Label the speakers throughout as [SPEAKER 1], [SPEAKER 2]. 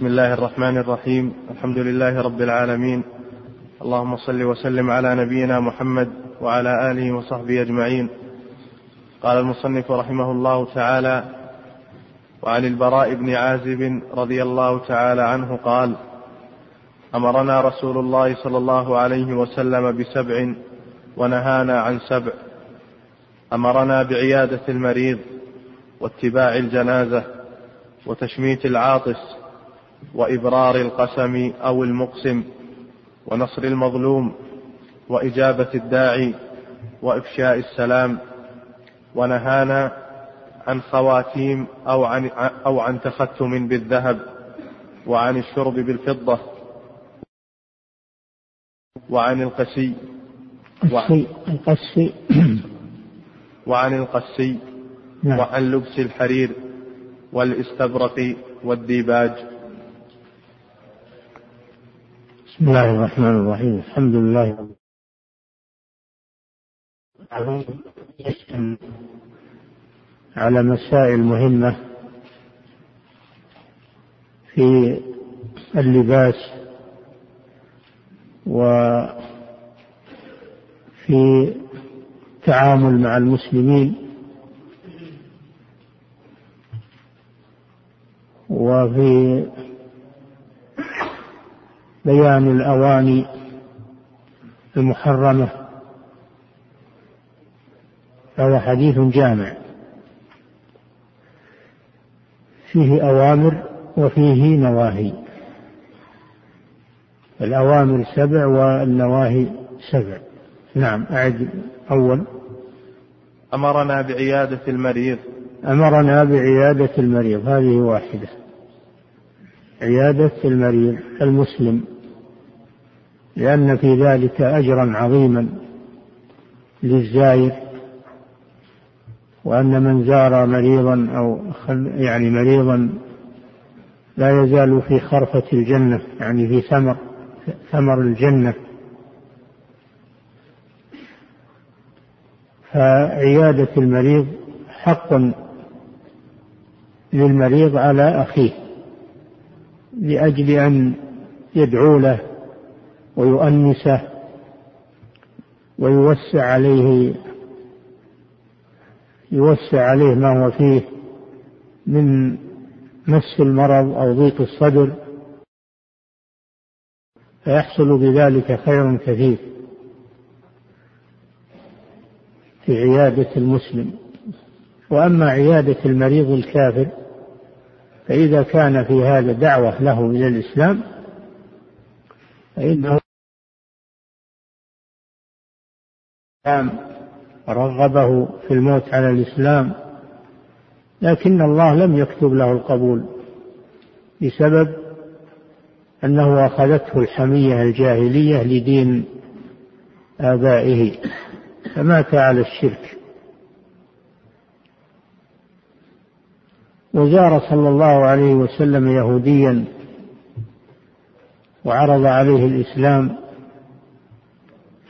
[SPEAKER 1] بسم الله الرحمن الرحيم الحمد لله رب العالمين اللهم صل وسلم على نبينا محمد وعلى اله وصحبه اجمعين قال المصنف رحمه الله تعالى وعن البراء بن عازب رضي الله تعالى عنه قال امرنا رسول الله صلى الله عليه وسلم بسبع ونهانا عن سبع امرنا بعياده المريض واتباع الجنازه وتشميت العاطس وإبرار القسم أو المقسم ونصر المظلوم وإجابة الداعي وإفشاء السلام ونهانا عن خواتيم أو عن, أو عن تختم بالذهب وعن الشرب بالفضة وعن القسي
[SPEAKER 2] وعن القسي
[SPEAKER 1] وعن نعم. القسي وعن لبس الحرير والاستبرق والديباج
[SPEAKER 2] بسم الله الرحمن الرحيم الحمد لله رب العالمين على مسائل مهمة في اللباس وفي التعامل مع المسلمين وفي بيان الأواني المحرمة فهو حديث جامع فيه أوامر وفيه نواهي الأوامر سبع والنواهي سبع نعم أعد أول
[SPEAKER 1] أمرنا بعيادة المريض
[SPEAKER 2] أمرنا بعيادة المريض هذه واحدة عيادة المريض المسلم لأن في ذلك أجرا عظيما للزائر وأن من زار مريضا أو يعني مريضا لا يزال في خرفة الجنة يعني في ثمر ثمر الجنة فعيادة المريض حق للمريض على أخيه لأجل أن يدعو له ويؤنسه ويوسع عليه يوسع عليه ما هو فيه من مس المرض أو ضيق الصدر فيحصل بذلك خير كثير في عيادة المسلم وأما عيادة المريض الكافر فإذا كان في هذا دعوة له إلى الإسلام فإنه رغبه في الموت على الإسلام لكن الله لم يكتب له القبول بسبب أنه أخذته الحمية الجاهلية لدين آبائه فمات على الشرك وزار صلى الله عليه وسلم يهوديا وعرض عليه الإسلام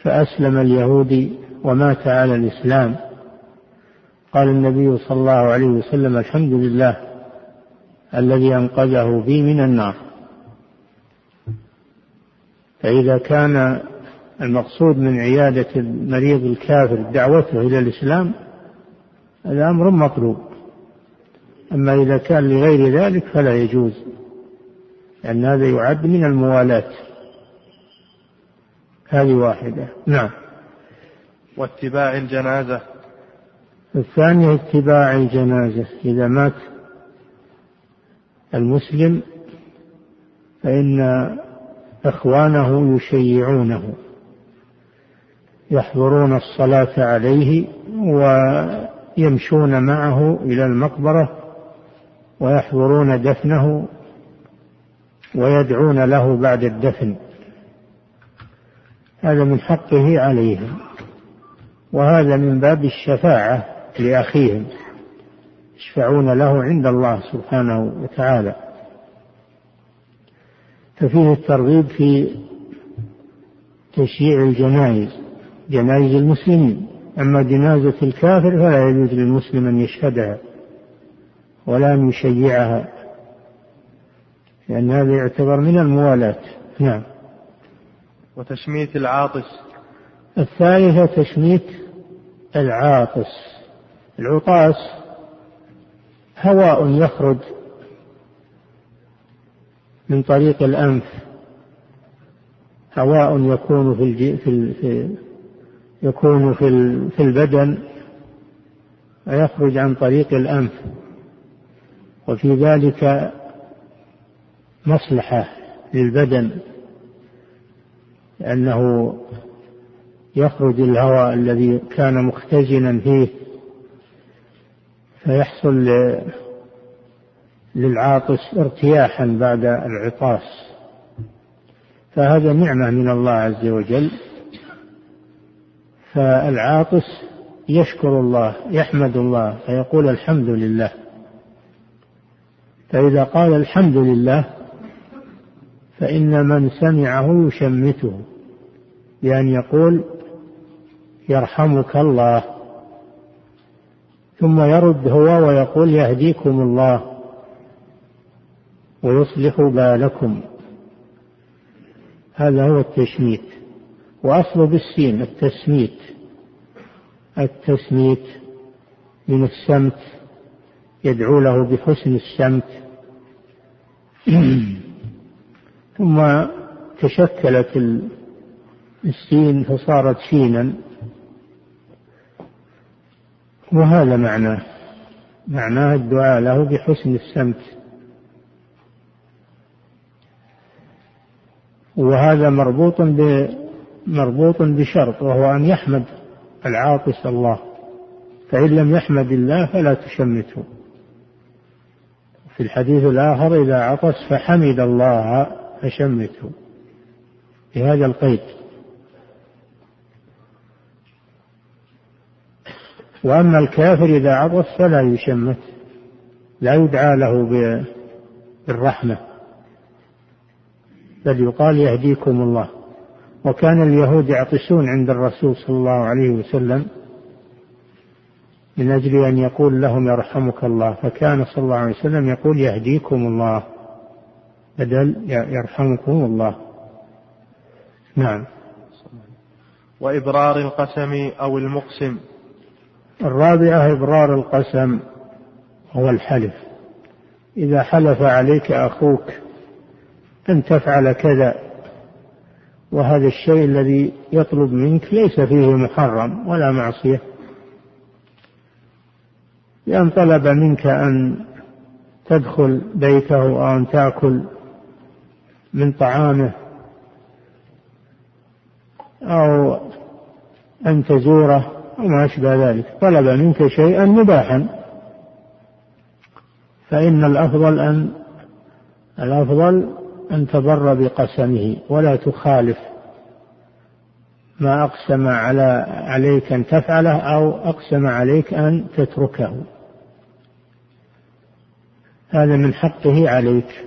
[SPEAKER 2] فأسلم اليهودي ومات على الإسلام قال النبي صلى الله عليه وسلم الحمد لله الذي أنقذه بي من النار فإذا كان المقصود من عيادة المريض الكافر دعوته إلى الإسلام هذا أمر مطلوب أما إذا كان لغير ذلك فلا يجوز لأن هذا يعد من الموالاة هذه واحدة نعم
[SPEAKER 1] واتباع الجنازة
[SPEAKER 2] الثانية اتباع الجنازة إذا مات المسلم فإن إخوانه يشيعونه يحضرون الصلاة عليه ويمشون معه إلى المقبرة ويحضرون دفنه ويدعون له بعد الدفن هذا من حقه عليهم وهذا من باب الشفاعة لأخيهم يشفعون له عند الله سبحانه وتعالى ففيه الترغيب في تشييع الجنائز جنائز المسلمين أما جنازة الكافر فلا يجوز للمسلم أن يشهدها ولا أن يشيعها لأن هذا يعتبر من الموالاة نعم
[SPEAKER 1] وتشميت العاطس
[SPEAKER 2] الثالثة تشميت العاطس العطاس هواء يخرج من طريق الأنف هواء يكون في الجي في, في يكون في في البدن ويخرج عن طريق الأنف وفي ذلك مصلحة للبدن لأنه يخرج الهواء الذي كان مختزنا فيه فيحصل للعاطس ارتياحا بعد العطاس فهذا نعمة من الله عز وجل فالعاطس يشكر الله يحمد الله فيقول الحمد لله فإذا قال الحمد لله فإن من سمعه يشمته بأن يقول يرحمك الله ثم يرد هو ويقول يهديكم الله ويصلح بالكم هذا هو التشميت وأصل بالسين التسميت التسميت من السمت يدعو له بحسن السمت ثم تشكلت السين فصارت شينا وهذا معناه معناه الدعاء له بحسن السمت وهذا مربوط ب مربوط بشرط وهو أن يحمد العاطس الله فإن لم يحمد الله فلا تشمته في الحديث الآخر إذا عطس فحمد الله فشمته بهذا القيد وأما الكافر إذا عطس فلا يشمت لا يدعى له بالرحمة بل يقال يهديكم الله وكان اليهود يعطسون عند الرسول صلى الله عليه وسلم من أجل أن يقول لهم يرحمك الله فكان صلى الله عليه وسلم يقول يهديكم الله بدل يرحمكم الله نعم
[SPEAKER 1] وإبرار القسم أو المقسم
[SPEAKER 2] الرابعة إبرار القسم هو الحلف إذا حلف عليك أخوك أن تفعل كذا وهذا الشيء الذي يطلب منك ليس فيه محرم ولا معصية لأن طلب منك أن تدخل بيته أو أن تأكل من طعامه أو أن تزوره أو ما أشبه ذلك طلب منك شيئا مباحا فإن الأفضل أن الأفضل أن تبر بقسمه ولا تخالف ما أقسم على عليك أن تفعله أو أقسم عليك أن تتركه هذا من حقه عليك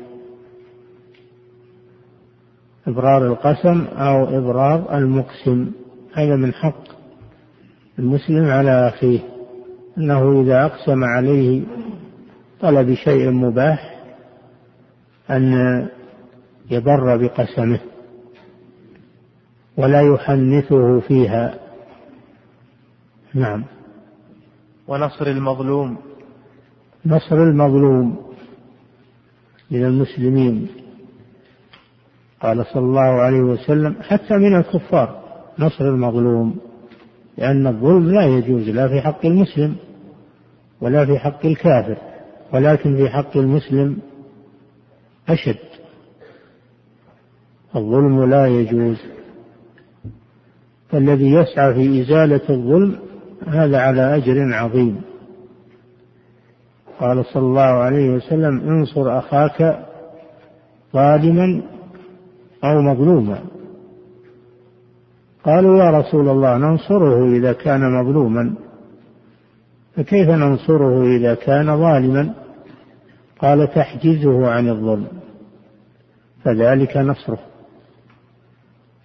[SPEAKER 2] إبرار القسم أو إبرار المقسم هذا من حق المسلم على أخيه أنه إذا أقسم عليه طلب شيء مباح أن يبر بقسمه ولا يحنثه فيها نعم
[SPEAKER 1] ونصر المظلوم
[SPEAKER 2] نصر المظلوم من المسلمين قال صلى الله عليه وسلم حتى من الكفار نصر المظلوم لأن الظلم لا يجوز لا في حق المسلم ولا في حق الكافر ولكن في حق المسلم أشد الظلم لا يجوز والذي يسعى في إزالة الظلم هذا على أجر عظيم قال صلى الله عليه وسلم انصر أخاك ظالما أو مظلوما قالوا يا رسول الله ننصره إذا كان مظلوما فكيف ننصره إذا كان ظالما قال تحجزه عن الظلم فذلك نصره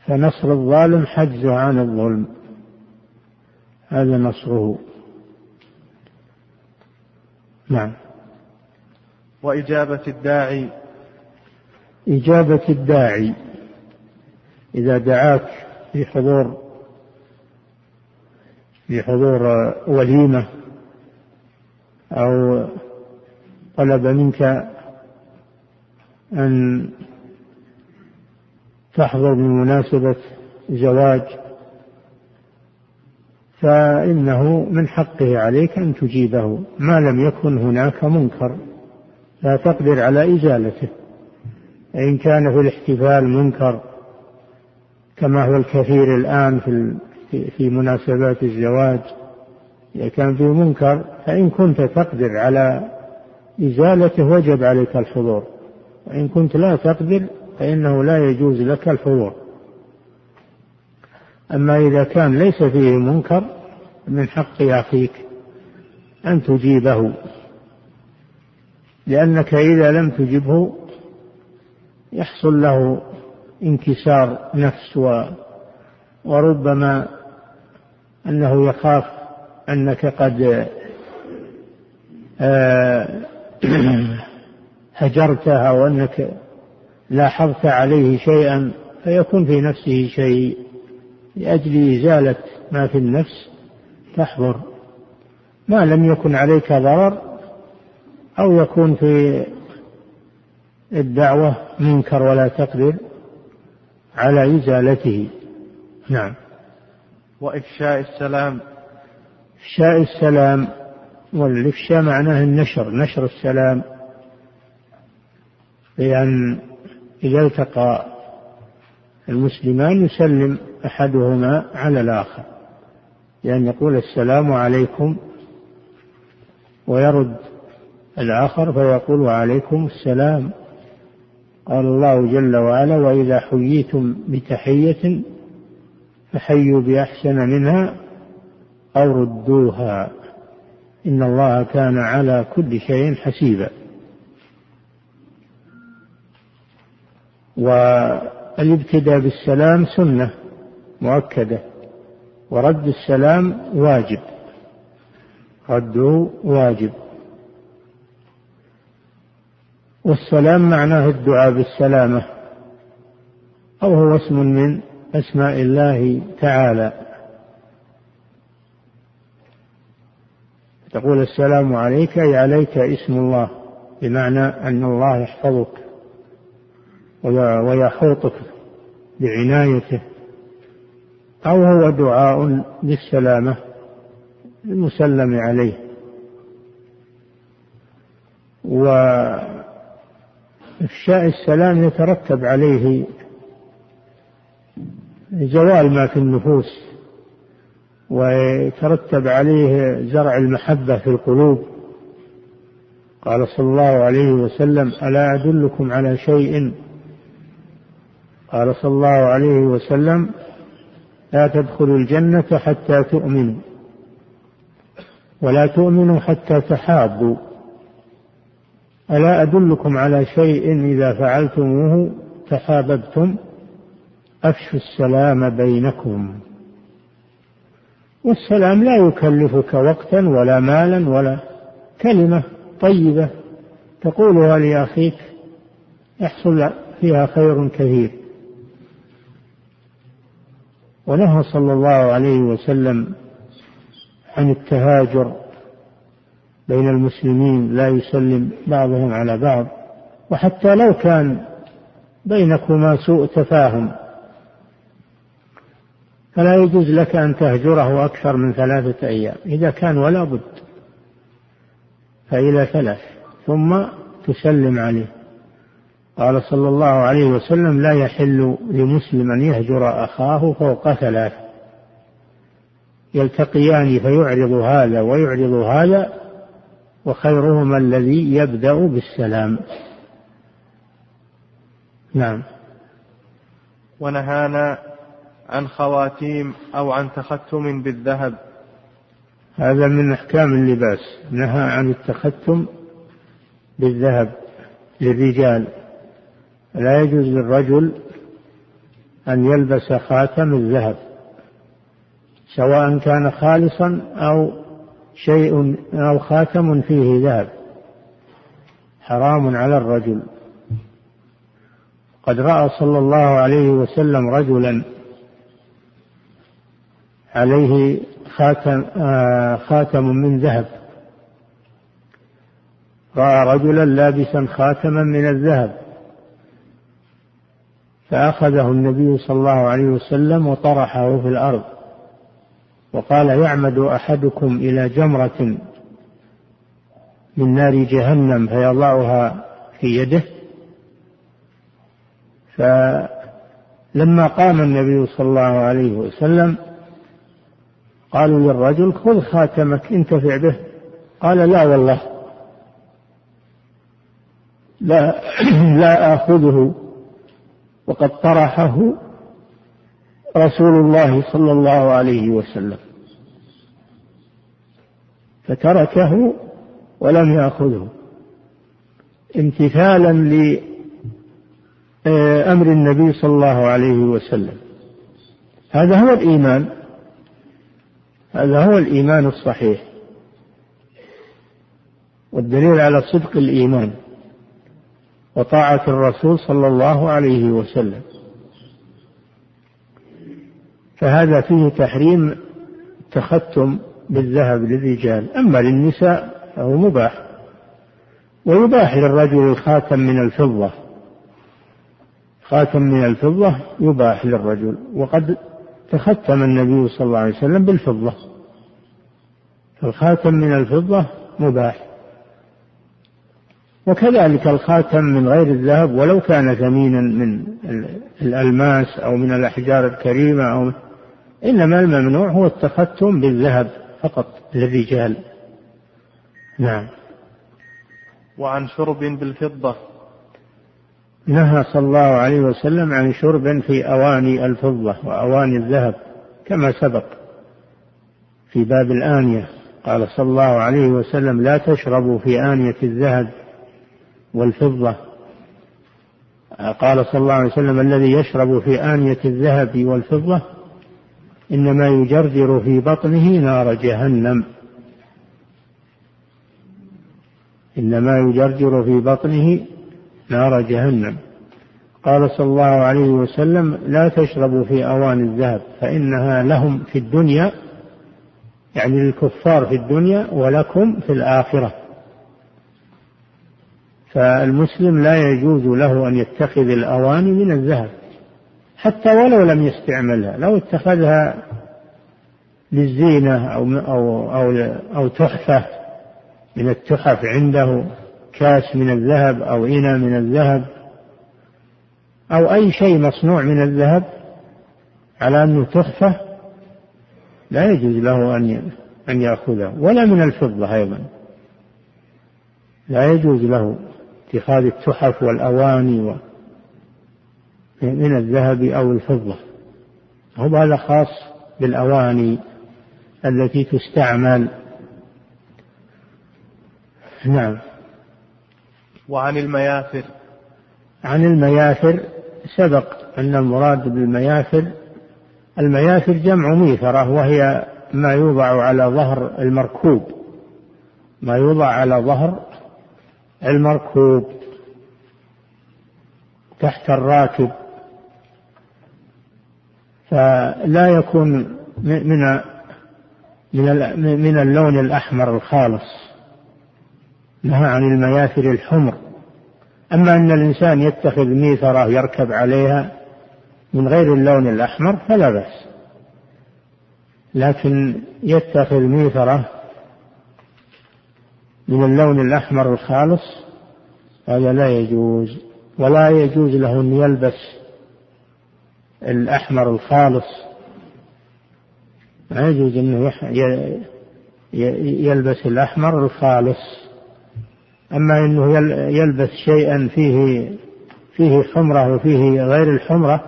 [SPEAKER 2] فنصر الظالم حجزه عن الظلم هذا نصره نعم
[SPEAKER 1] وإجابة الداعي
[SPEAKER 2] إجابة الداعي إذا دعاك في حضور في حضور وليمة أو طلب منك أن تحضر بمناسبة زواج فإنه من حقه عليك أن تجيبه ما لم يكن هناك منكر لا تقدر على إزالته إن كان في الاحتفال منكر كما هو الكثير الآن في في مناسبات الزواج إذا كان في منكر فإن كنت تقدر على إزالته وجب عليك الحضور وإن كنت لا تقدر فإنه لا يجوز لك الحضور أما إذا كان ليس فيه منكر من حق أخيك أن تجيبه لأنك إذا لم تجبه يحصل له انكسار نفس و وربما أنه يخاف أنك قد آه، هجرته أو أنك لاحظت عليه شيئا فيكون في نفسه شيء لأجل إزالة ما في النفس تحضر ما لم يكن عليك ضرر أو يكون في الدعوة منكر ولا تقدر على إزالته نعم
[SPEAKER 1] وإفشاء السلام
[SPEAKER 2] إفشاء السلام والإفشاء معناه النشر نشر السلام بأن إذا التقى المسلمان يسلم أحدهما على الآخر لأن يعني يقول السلام عليكم ويرد الآخر فيقول وعليكم السلام قال الله جل وعلا وإذا حييتم بتحية فحيوا بأحسن منها أو ردوها إن الله كان على كل شيء حسيبا والابتداء بالسلام سنة مؤكدة ورد السلام واجب رده واجب والسلام معناه الدعاء بالسلامة أو هو اسم من أسماء الله تعالى تقول السلام عليك أي عليك اسم الله بمعنى أن الله يحفظك ويحوطك بعنايته أو هو دعاء بالسلامة المسلم عليه وإفشاء السلام يترتب عليه زوال ما في النفوس ويترتب عليه زرع المحبة في القلوب قال صلى الله عليه وسلم ألا أدلكم على شيء قال صلى الله عليه وسلم لا تدخلوا الجنة حتى تؤمنوا ولا تؤمنوا حتى تحابوا ألا أدلكم على شيء إذا فعلتموه تحاببتم أفشوا السلام بينكم والسلام لا يكلفك وقتا ولا مالا ولا كلمة طيبة تقولها لأخيك يحصل فيها خير كثير ونهى صلى الله عليه وسلم عن التهاجر بين المسلمين لا يسلم بعضهم على بعض وحتى لو كان بينكما سوء تفاهم فلا يجوز لك أن تهجره أكثر من ثلاثة أيام إذا كان ولا بد فإلى ثلاث ثم تسلم عليه قال صلى الله عليه وسلم لا يحل لمسلم أن يهجر أخاه فوق ثلاث يلتقيان فيعرض هذا ويعرض هذا وخيرهما الذي يبدأ بالسلام نعم
[SPEAKER 1] ونهانا عن خواتيم أو عن تختم بالذهب
[SPEAKER 2] هذا من أحكام اللباس نهى عن التختم بالذهب للرجال لا يجوز للرجل أن يلبس خاتم الذهب سواء كان خالصا أو شيء أو خاتم فيه ذهب حرام على الرجل قد رأى صلى الله عليه وسلم رجلا عليه خاتم آه، خاتم من ذهب رأى رجلا لابسا خاتما من الذهب فأخذه النبي صلى الله عليه وسلم وطرحه في الأرض وقال يعمد أحدكم إلى جمرة من نار جهنم فيضعها في يده فلما قام النبي صلى الله عليه وسلم قالوا للرجل خذ خاتمك انتفع به قال لا والله لا لا آخذه وقد طرحه رسول الله صلى الله عليه وسلم فتركه ولم ياخذه امتثالا لامر النبي صلى الله عليه وسلم هذا هو الايمان هذا هو الايمان الصحيح والدليل على صدق الايمان وطاعة الرسول صلى الله عليه وسلم فهذا فيه تحريم التختم بالذهب للرجال أما للنساء فهو مباح ويباح للرجل الخاتم من الفضة خاتم من الفضة يباح للرجل وقد تختم النبي صلى الله عليه وسلم بالفضة فالخاتم من الفضة مباح وكذلك الخاتم من غير الذهب ولو كان ثمينا من الألماس أو من الأحجار الكريمة أو إنما الممنوع هو التختم بالذهب فقط للرجال نعم
[SPEAKER 1] وعن شرب بالفضة
[SPEAKER 2] نهى صلى الله عليه وسلم عن شرب في أواني الفضة وأواني الذهب كما سبق في باب الآنية قال صلى الله عليه وسلم لا تشربوا في آنية الذهب والفضة قال صلى الله عليه وسلم الذي يشرب في آنية الذهب والفضة إنما يجرجر في بطنه نار جهنم إنما يجرجر في بطنه نار جهنم قال صلى الله عليه وسلم لا تشربوا في أوان الذهب فإنها لهم في الدنيا يعني للكفار في الدنيا ولكم في الآخرة فالمسلم لا يجوز له أن يتخذ الأواني من الذهب حتى ولو لم يستعملها لو اتخذها للزينة أو أو أو, أو تحفة من التحف عنده كاس من الذهب أو إناء من الذهب أو أي شيء مصنوع من الذهب على أنه تحفة لا يجوز له أن أن يأخذه ولا من الفضة أيضا لا يجوز له اتخاذ التحف والأواني و من الذهب أو الفضة هو هذا خاص بالأواني التي تستعمل نعم
[SPEAKER 1] وعن المياثر
[SPEAKER 2] عن المياثر سبق أن المراد بالمياثر المياثر جمع ميثرة وهي ما يوضع على ظهر المركوب ما يوضع على ظهر المركوب تحت الراكب فلا يكون من من اللون الأحمر الخالص نهى عن المياثر الحمر أما أن الإنسان يتخذ ميثرة يركب عليها من غير اللون الأحمر فلا بأس لكن يتخذ ميثرة من اللون الأحمر الخالص هذا لا يجوز ولا يجوز له أن يلبس الأحمر الخالص لا يجوز أنه يلبس الأحمر الخالص أما أنه يلبس شيئا فيه فيه حمرة وفيه غير الحمرة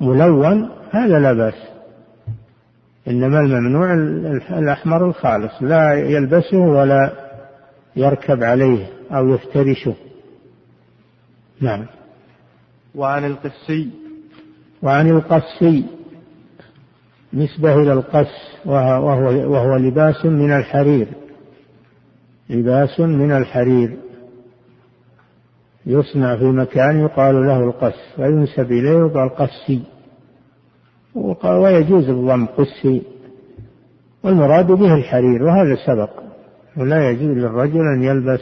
[SPEAKER 2] ملون هذا لا بأس إنما الممنوع الأحمر الخالص لا يلبسه ولا يركب عليه أو يفترشه نعم
[SPEAKER 1] وعن القسي
[SPEAKER 2] وعن القسي نسبة إلى القس وهو, وهو, لباس من الحرير لباس من الحرير يصنع في مكان يقال له القس وينسب إليه يقال قسي ويجوز الضم قسي والمراد به الحرير وهذا سبق ولا يجوز للرجل أن يلبس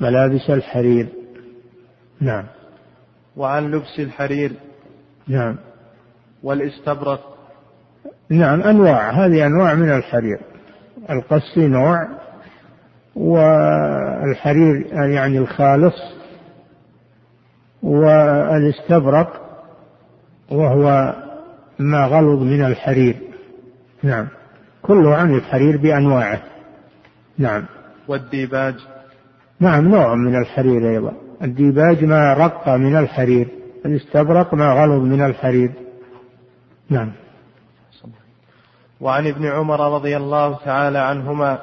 [SPEAKER 2] ملابس الحرير نعم
[SPEAKER 1] وعن لبس الحرير
[SPEAKER 2] نعم
[SPEAKER 1] والاستبرق
[SPEAKER 2] نعم أنواع هذه أنواع من الحرير القصي نوع والحرير يعني الخالص والاستبرق وهو ما غلظ من الحرير نعم كله عن الحرير بأنواعه نعم
[SPEAKER 1] والديباج
[SPEAKER 2] نعم نوع من الحرير أيضا الديباج ما رق من الحرير الاستبرق ما غلظ من الحرير نعم
[SPEAKER 1] وعن ابن عمر رضي الله تعالى عنهما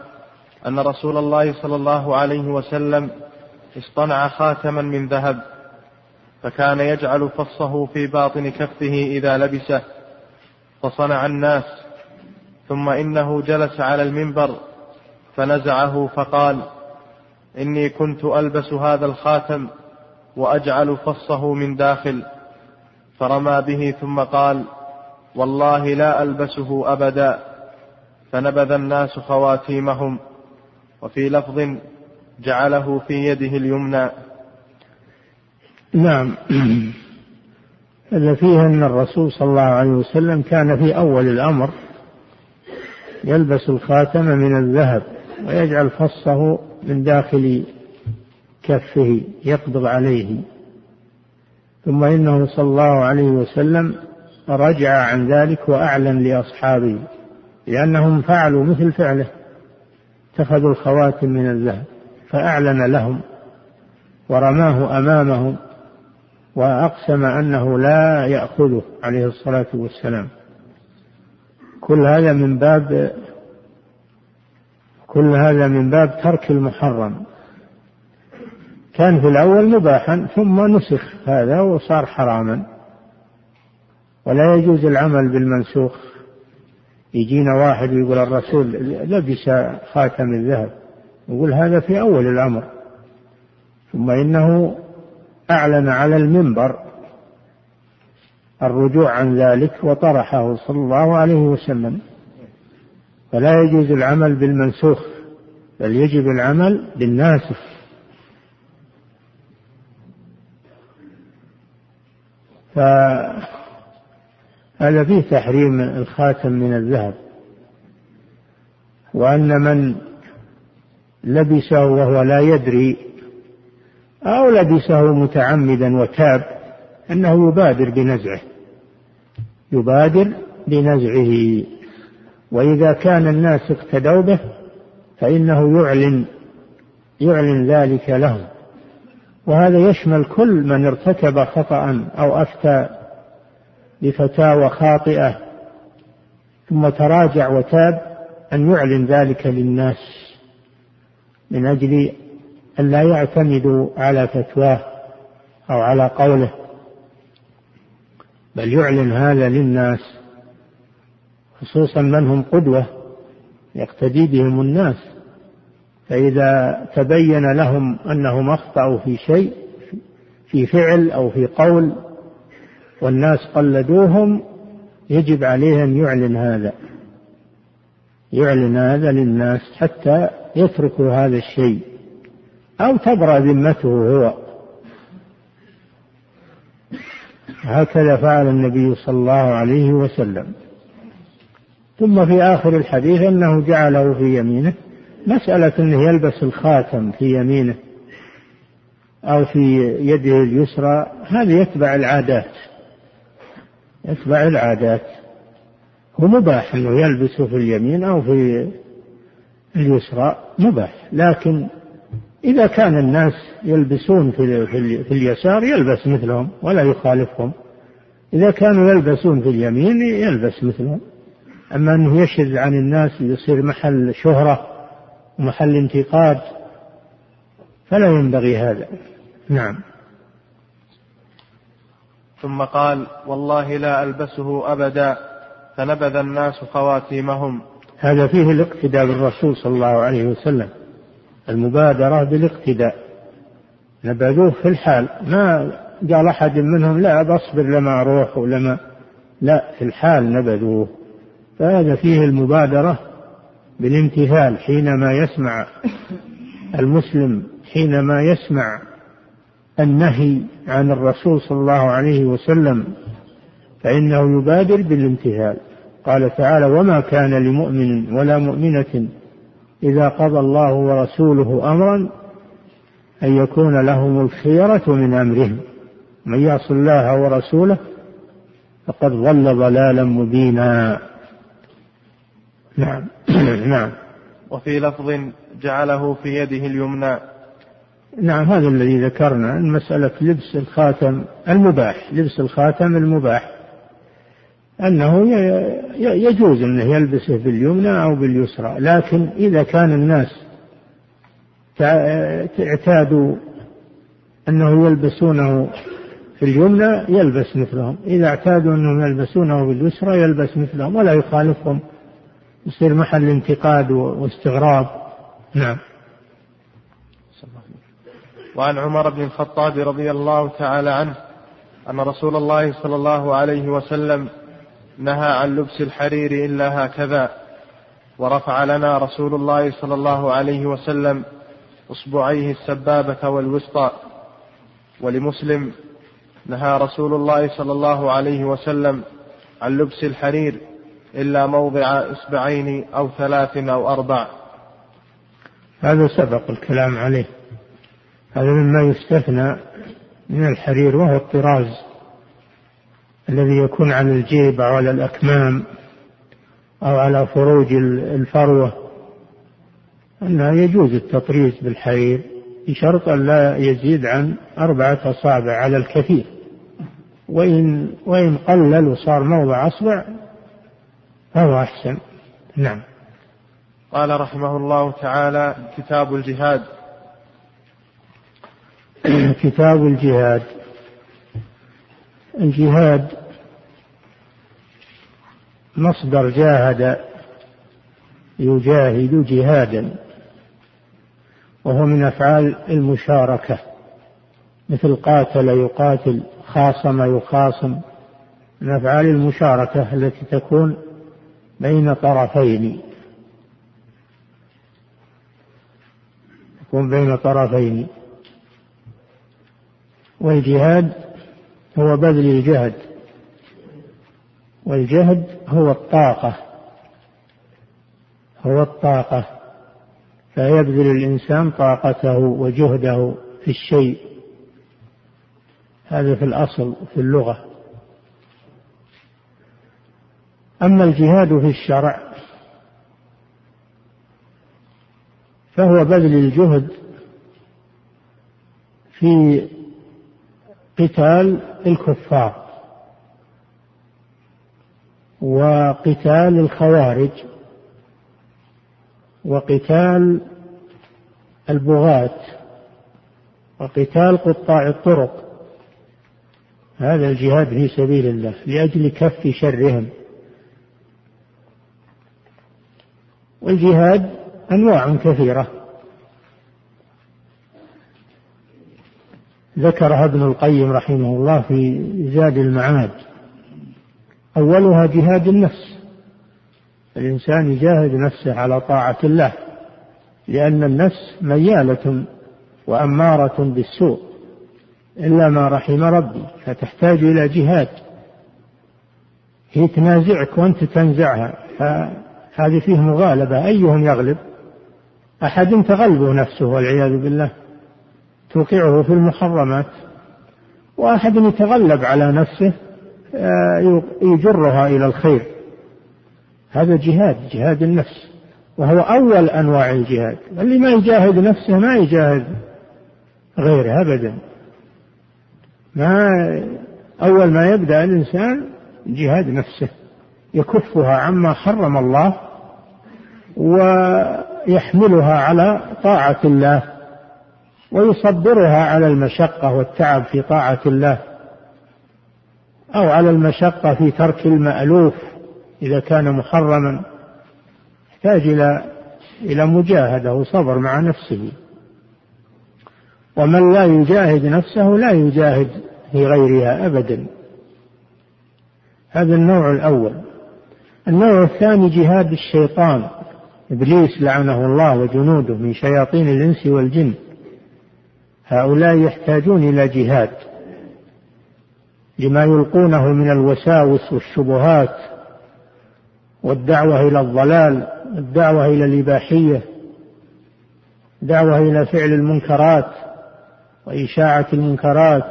[SPEAKER 1] أن رسول الله صلى الله عليه وسلم اصطنع خاتما من ذهب فكان يجعل فصه في باطن كفه إذا لبسه فصنع الناس ثم إنه جلس على المنبر فنزعه فقال إني كنت ألبس هذا الخاتم وأجعل فصه من داخل فرمى به ثم قال والله لا ألبسه أبدا فنبذ الناس خواتيمهم وفي لفظ جعله في يده اليمنى
[SPEAKER 2] نعم اللي فيه أن الرسول صلى الله عليه وسلم كان في أول الأمر يلبس الخاتم من الذهب ويجعل فصه من داخل كفه يقبض عليه ثم إنه صلى الله عليه وسلم رجع عن ذلك وأعلن لأصحابه لأنهم فعلوا مثل فعله اتخذوا الخواتم من الذهب فأعلن لهم ورماه أمامهم وأقسم أنه لا يأخذه عليه الصلاة والسلام كل هذا من باب كل هذا من باب ترك المحرم كان في الأول مباحا ثم نسخ هذا وصار حراما ولا يجوز العمل بالمنسوخ يجينا واحد ويقول الرسول لبس خاتم الذهب يقول هذا في أول الأمر ثم إنه أعلن على المنبر الرجوع عن ذلك وطرحه صلى الله عليه وسلم فلا يجوز العمل بالمنسوخ بل يجب العمل بالناسخ فهذا فيه تحريم الخاتم من الذهب وأن من لبسه وهو لا يدري أو لبسه متعمدا وتاب أنه يبادر بنزعه يبادر بنزعه وإذا كان الناس اقتدوا به فإنه يعلن يعلن ذلك لهم وهذا يشمل كل من ارتكب خطأ أو أفتى بفتاوى خاطئة ثم تراجع وتاب أن يعلن ذلك للناس من أجل أن لا يعتمدوا على فتواه أو على قوله بل يعلن هذا للناس خصوصا من هم قدوة يقتدي بهم الناس فإذا تبين لهم أنهم أخطأوا في شيء في فعل أو في قول والناس قلدوهم يجب عليه أن يعلن هذا يعلن هذا للناس حتى يتركوا هذا الشيء أو تبرأ ذمته هو هكذا فعل النبي صلى الله عليه وسلم ثم في آخر الحديث أنه جعله في يمينه مسألة أنه يلبس الخاتم في يمينه أو في يده اليسرى هذا يتبع العادات يتبع العادات هو مباح أنه يلبسه في اليمين أو في اليسرى مباح لكن إذا كان الناس يلبسون في, في اليسار يلبس مثلهم ولا يخالفهم إذا كانوا يلبسون في اليمين يلبس مثلهم أما أنه يشذ عن الناس ويصير محل شهرة ومحل انتقاد فلا ينبغي هذا نعم
[SPEAKER 1] ثم قال والله لا ألبسه أبدا فنبذ الناس خواتيمهم
[SPEAKER 2] هذا فيه الاقتداء بالرسول صلى الله عليه وسلم المبادرة بالاقتداء نبذوه في الحال ما قال أحد منهم لا بصبر لما أروح ولما لا في الحال نبذوه فهذا فيه المبادرة بالامتثال حينما يسمع المسلم حينما يسمع النهي عن الرسول صلى الله عليه وسلم فإنه يبادر بالامتثال قال تعالى وما كان لمؤمن ولا مؤمنة إذا قضى الله ورسوله أمرا أن يكون لهم الخيرة من أمرهم من يعص الله ورسوله فقد ضل ضلالا مبينا نعم نعم
[SPEAKER 1] وفي لفظ جعله في يده اليمنى
[SPEAKER 2] نعم هذا الذي ذكرنا مسألة لبس الخاتم المباح لبس الخاتم المباح أنه يجوز أنه يلبسه باليمنى أو باليسرى لكن إذا كان الناس اعتادوا أنه يلبسونه في اليمنى يلبس مثلهم إذا اعتادوا أنهم يلبسونه باليسرى يلبس مثلهم ولا يخالفهم يصير محل انتقاد واستغراب نعم
[SPEAKER 1] وعن عمر بن الخطاب رضي الله تعالى عنه أن رسول الله صلى الله عليه وسلم نهى عن لبس الحرير إلا هكذا ورفع لنا رسول الله صلى الله عليه وسلم إصبعيه السبابة والوسطى ولمسلم نهى رسول الله صلى الله عليه وسلم عن لبس الحرير إلا موضع إصبعين أو ثلاث أو أربع
[SPEAKER 2] هذا سبق الكلام عليه هذا مما يستثنى من الحرير وهو الطراز الذي يكون على الجيب أو على الأكمام أو على فروج الفروة أنه يجوز التطريز بالحرير بشرط أن لا يزيد عن أربعة أصابع على الكثير وإن وإن قلل وصار موضع أصبع فهو أحسن نعم
[SPEAKER 1] قال رحمه الله تعالى كتاب الجهاد
[SPEAKER 2] كتاب الجهاد الجهاد مصدر جاهد يجاهد جهادا وهو من افعال المشاركه مثل قاتل يقاتل خاصم يخاصم من افعال المشاركه التي تكون بين طرفين يكون بين طرفين والجهاد هو بذل الجهد والجهد هو الطاقة هو الطاقة فيبذل الإنسان طاقته وجهده في الشيء هذا في الأصل في اللغة أما الجهاد في الشرع فهو بذل الجهد في قتال الكفار وقتال الخوارج وقتال البغاة وقتال قطاع الطرق هذا الجهاد في سبيل الله لأجل كف شرهم والجهاد أنواع كثيرة ذكرها ابن القيم رحمه الله في زاد المعاد أولها جهاد النفس الإنسان يجاهد نفسه على طاعة الله لأن النفس ميالة وأمارة بالسوء إلا ما رحم ربي فتحتاج إلى جهاد هي تنازعك وأنت تنزعها هذه فيه مغالبة أيهم يغلب أحد تغلبه نفسه والعياذ بالله توقعه في المحرمات وأحد يتغلب على نفسه آه، يجرها إلى الخير هذا جهاد جهاد النفس وهو أول أنواع الجهاد اللي ما يجاهد نفسه ما يجاهد غيره أبدا ما أول ما يبدأ الإنسان جهاد نفسه يكفها عما حرم الله ويحملها على طاعة الله ويصبرها على المشقة والتعب في طاعة الله أو على المشقة في ترك المألوف إذا كان محرما يحتاج إلى إلى مجاهدة وصبر مع نفسه ومن لا يجاهد نفسه لا يجاهد في غيرها أبدا هذا النوع الأول النوع الثاني جهاد الشيطان إبليس لعنه الله وجنوده من شياطين الإنس والجن هؤلاء يحتاجون إلى جهاد لما يلقونه من الوساوس والشبهات والدعوة إلى الضلال الدعوة إلى الإباحية دعوة إلى فعل المنكرات وإشاعة المنكرات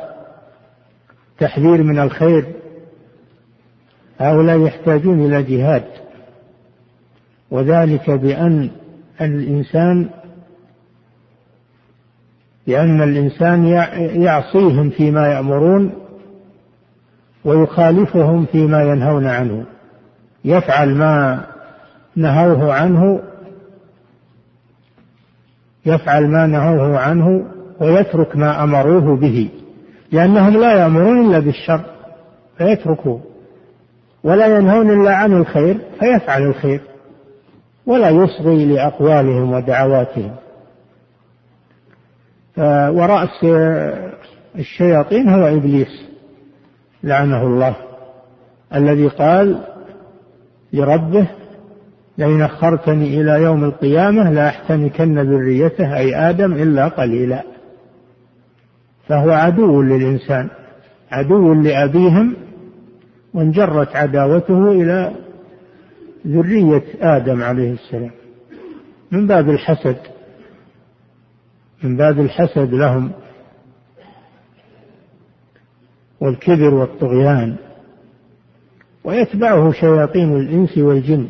[SPEAKER 2] تحذير من الخير هؤلاء يحتاجون إلى جهاد وذلك بأن الإنسان لأن الإنسان يعصيهم فيما يأمرون ويخالفهم فيما ينهون عنه يفعل ما نهوه عنه يفعل ما نهوه عنه ويترك ما أمروه به لأنهم لا يأمرون إلا بالشر فيتركوه ولا ينهون إلا عن الخير فيفعل الخير ولا يصغي لأقوالهم ودعواتهم ورأس الشياطين هو إبليس لعنه الله الذي قال لربه لئن أخرتني إلى يوم القيامة لأحتنكن ذريته أي آدم إلا قليلا فهو عدو للإنسان عدو لأبيهم وانجرت عداوته إلى ذرية آدم عليه السلام من باب الحسد من باب الحسد لهم والكبر والطغيان ويتبعه شياطين الإنس والجن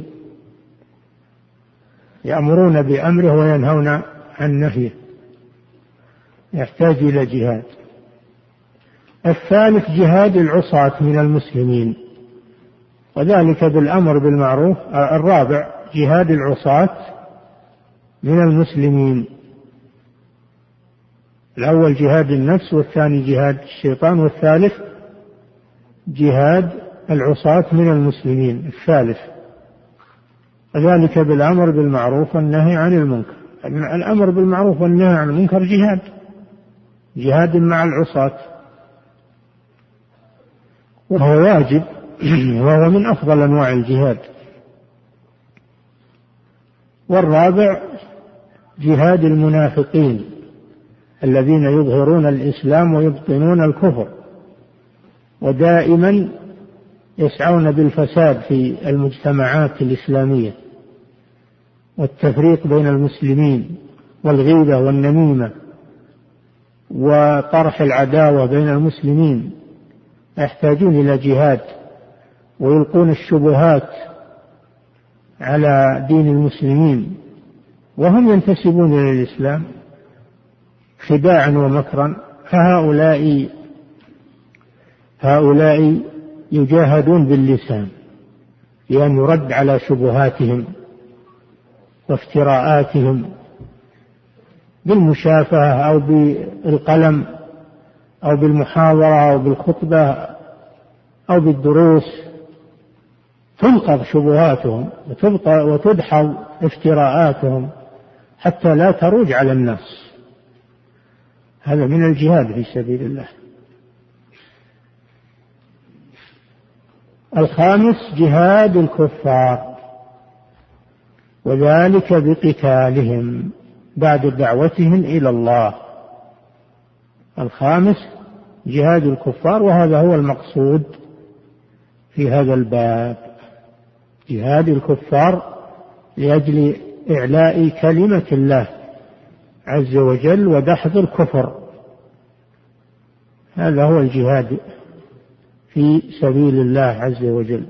[SPEAKER 2] يأمرون بأمره وينهون عن نهيه يحتاج إلى جهاد الثالث جهاد العصاة من المسلمين وذلك بالأمر بالمعروف آه، الرابع جهاد العصاة من المسلمين الأول جهاد النفس والثاني جهاد الشيطان والثالث جهاد العصاة من المسلمين الثالث وذلك بالأمر بالمعروف والنهي عن المنكر الأمر بالمعروف والنهي عن المنكر جهاد جهاد مع العصاة وهو واجب وهو من أفضل أنواع الجهاد والرابع جهاد المنافقين الذين يظهرون الإسلام ويبطنون الكفر ودائما يسعون بالفساد في المجتمعات الإسلامية والتفريق بين المسلمين والغيبة والنميمة وطرح العداوة بين المسلمين يحتاجون إلى جهاد ويلقون الشبهات على دين المسلمين وهم ينتسبون الى الاسلام خداعا ومكرا فهؤلاء هؤلاء يجاهدون باللسان لان يرد على شبهاتهم وافتراءاتهم بالمشافهه او بالقلم او بالمحاضره او بالخطبه او بالدروس تنقض شبهاتهم وتدحض افتراءاتهم حتى لا تروج على الناس هذا من الجهاد في سبيل الله الخامس جهاد الكفار وذلك بقتالهم بعد دعوتهم الى الله الخامس جهاد الكفار وهذا هو المقصود في هذا الباب جهاد الكفار لأجل إعلاء كلمة الله عز وجل ودحض الكفر هذا هو الجهاد في سبيل الله عز وجل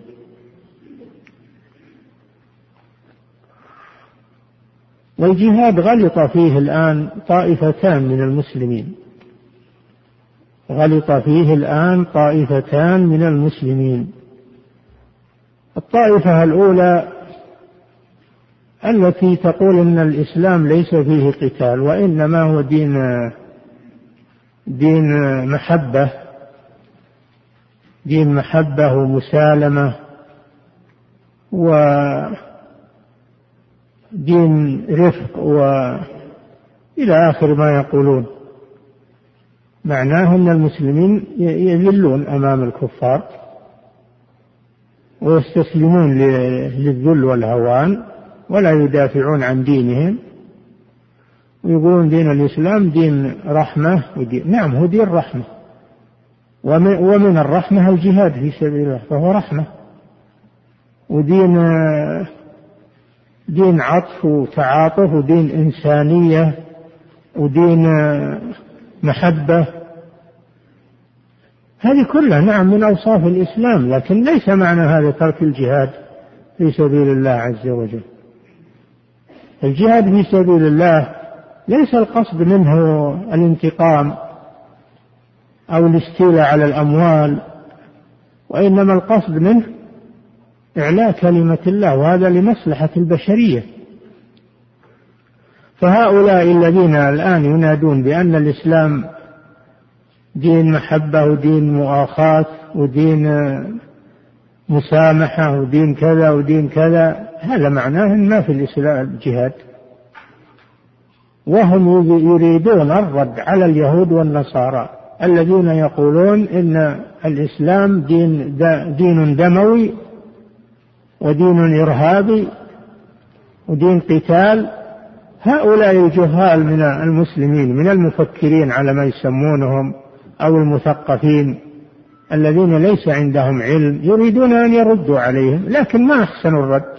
[SPEAKER 2] والجهاد غلط فيه الآن طائفتان من المسلمين غلط فيه الآن طائفتان من المسلمين الطائفة الأولى التي تقول إن الإسلام ليس فيه قتال وإنما هو دين دين محبة دين محبة ومسالمة ودين رفق وإلى آخر ما يقولون معناه أن المسلمين يذلون أمام الكفار ويستسلمون للذل والهوان ولا يدافعون عن دينهم ويقولون دين الإسلام دين رحمة ودين نعم هو دين رحمة ومن الرحمة الجهاد في سبيل الله فهو رحمة ودين دين عطف وتعاطف ودين إنسانية ودين آه، محبة هذه كلها نعم من أوصاف الإسلام لكن ليس معنى هذا ترك الجهاد في سبيل الله عز وجل الجهاد في سبيل الله ليس القصد منه الانتقام أو الاستيلاء على الأموال وإنما القصد منه إعلاء كلمة الله وهذا لمصلحة البشرية فهؤلاء الذين الآن ينادون بأن الإسلام دين محبة ودين مؤاخاة ودين مسامحة ودين كذا ودين كذا هذا معناه أن ما في الإسلام جهاد وهم يريدون الرد على اليهود والنصارى الذين يقولون إن الإسلام دين, دين دموي ودين إرهابي ودين قتال هؤلاء الجهال من المسلمين من المفكرين على ما يسمونهم أو المثقفين الذين ليس عندهم علم يريدون أن يردوا عليهم لكن ما أحسنوا الرد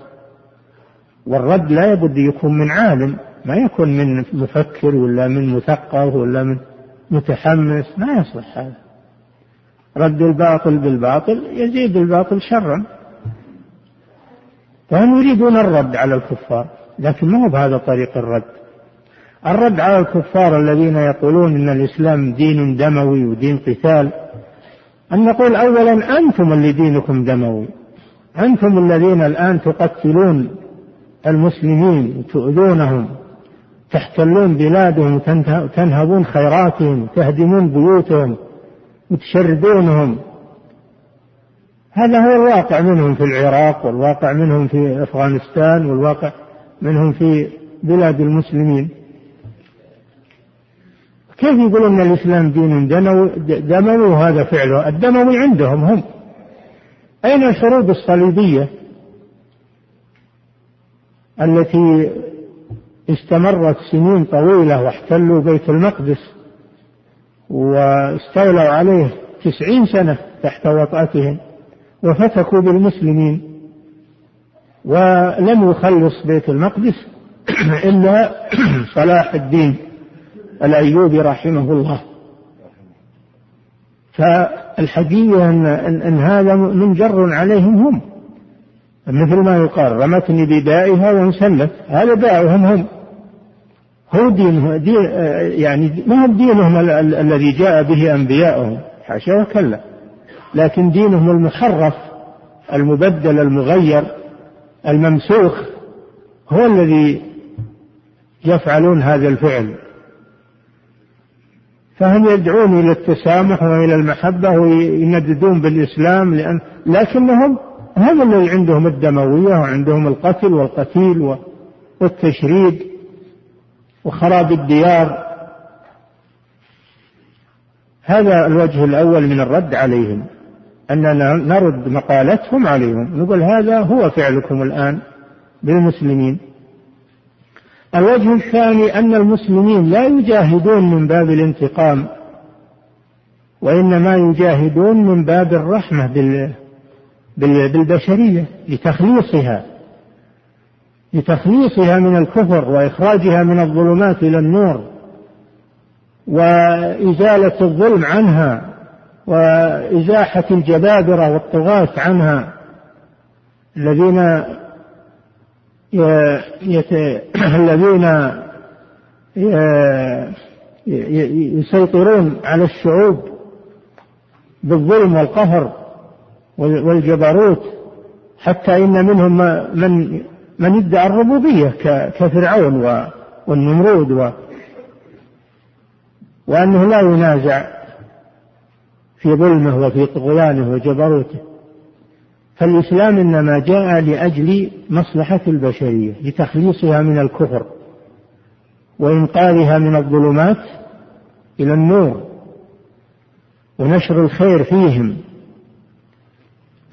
[SPEAKER 2] والرد لا يبد يكون من عالم ما يكون من مفكر ولا من مثقف ولا من متحمس ما يصلح هذا رد الباطل بالباطل يزيد الباطل شرا فهم يريدون الرد على الكفار لكن ما هو بهذا طريق الرد الرد على الكفار الذين يقولون ان الاسلام دين دموي ودين قتال ان نقول اولا انتم اللي دينكم دموي انتم الذين الان تقتلون المسلمين تؤذونهم تحتلون بلادهم تنهبون خيراتهم تهدمون بيوتهم وتشردونهم هذا هو الواقع منهم في العراق والواقع منهم في افغانستان والواقع منهم في بلاد المسلمين كيف يقولون ان الاسلام دين دموي دموي وهذا فعله الدموي عندهم هم اين الحروب الصليبيه التي استمرت سنين طويله واحتلوا بيت المقدس واستولوا عليه تسعين سنه تحت وطأتهم وفتكوا بالمسلمين ولم يخلص بيت المقدس الا صلاح الدين الأيوبي رحمه الله فالحقيقة أن, أن, أن هذا منجر عليهم هم مثل ما يقال رمتني بدائها وانسلت هذا داعهم هم هو دينهم دين يعني ما هو دينهم الذي جاء به أنبياؤهم حاشا وكلا لكن دينهم المحرف المبدل المغير الممسوخ هو الذي يفعلون هذا الفعل فهم يدعون إلى التسامح وإلى المحبة وينددون بالإسلام لأن لكنهم هم اللي عندهم الدموية وعندهم القتل والقتيل والتشريد وخراب الديار هذا الوجه الأول من الرد عليهم أننا نرد مقالتهم عليهم نقول هذا هو فعلكم الآن بالمسلمين الوجه الثاني أن المسلمين لا يجاهدون من باب الانتقام وإنما يجاهدون من باب الرحمة بالبشرية لتخليصها لتخليصها من الكفر وإخراجها من الظلمات إلى النور وإزالة الظلم عنها وإزاحة الجبابرة والطغاة عنها الذين يت... الذين يسيطرون على الشعوب بالظلم والقهر والجبروت حتى إن منهم من من يدعي الربوبية كفرعون والنمرود و وأنه لا ينازع في ظلمه وفي طغيانه وجبروته فالإسلام إنما جاء لأجل مصلحة البشرية لتخليصها من الكفر وإنقاذها من الظلمات إلى النور ونشر الخير فيهم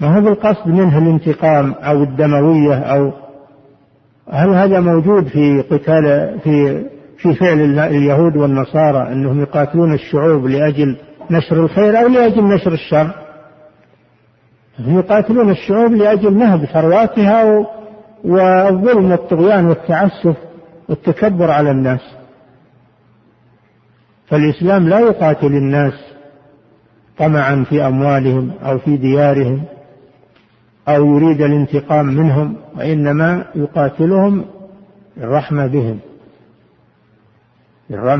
[SPEAKER 2] ما هو بالقصد منه الانتقام أو الدموية أو هل هذا موجود في قتال في في فعل اليهود والنصارى أنهم يقاتلون الشعوب لأجل نشر الخير أو لأجل نشر الشر يقاتلون الشعوب لأجل نهب ثرواتها والظلم والطغيان والتعسف والتكبر على الناس فالإسلام لا يقاتل الناس طمعا في أموالهم أو في ديارهم أو يريد الانتقام منهم وإنما يقاتلهم الرحمة بهم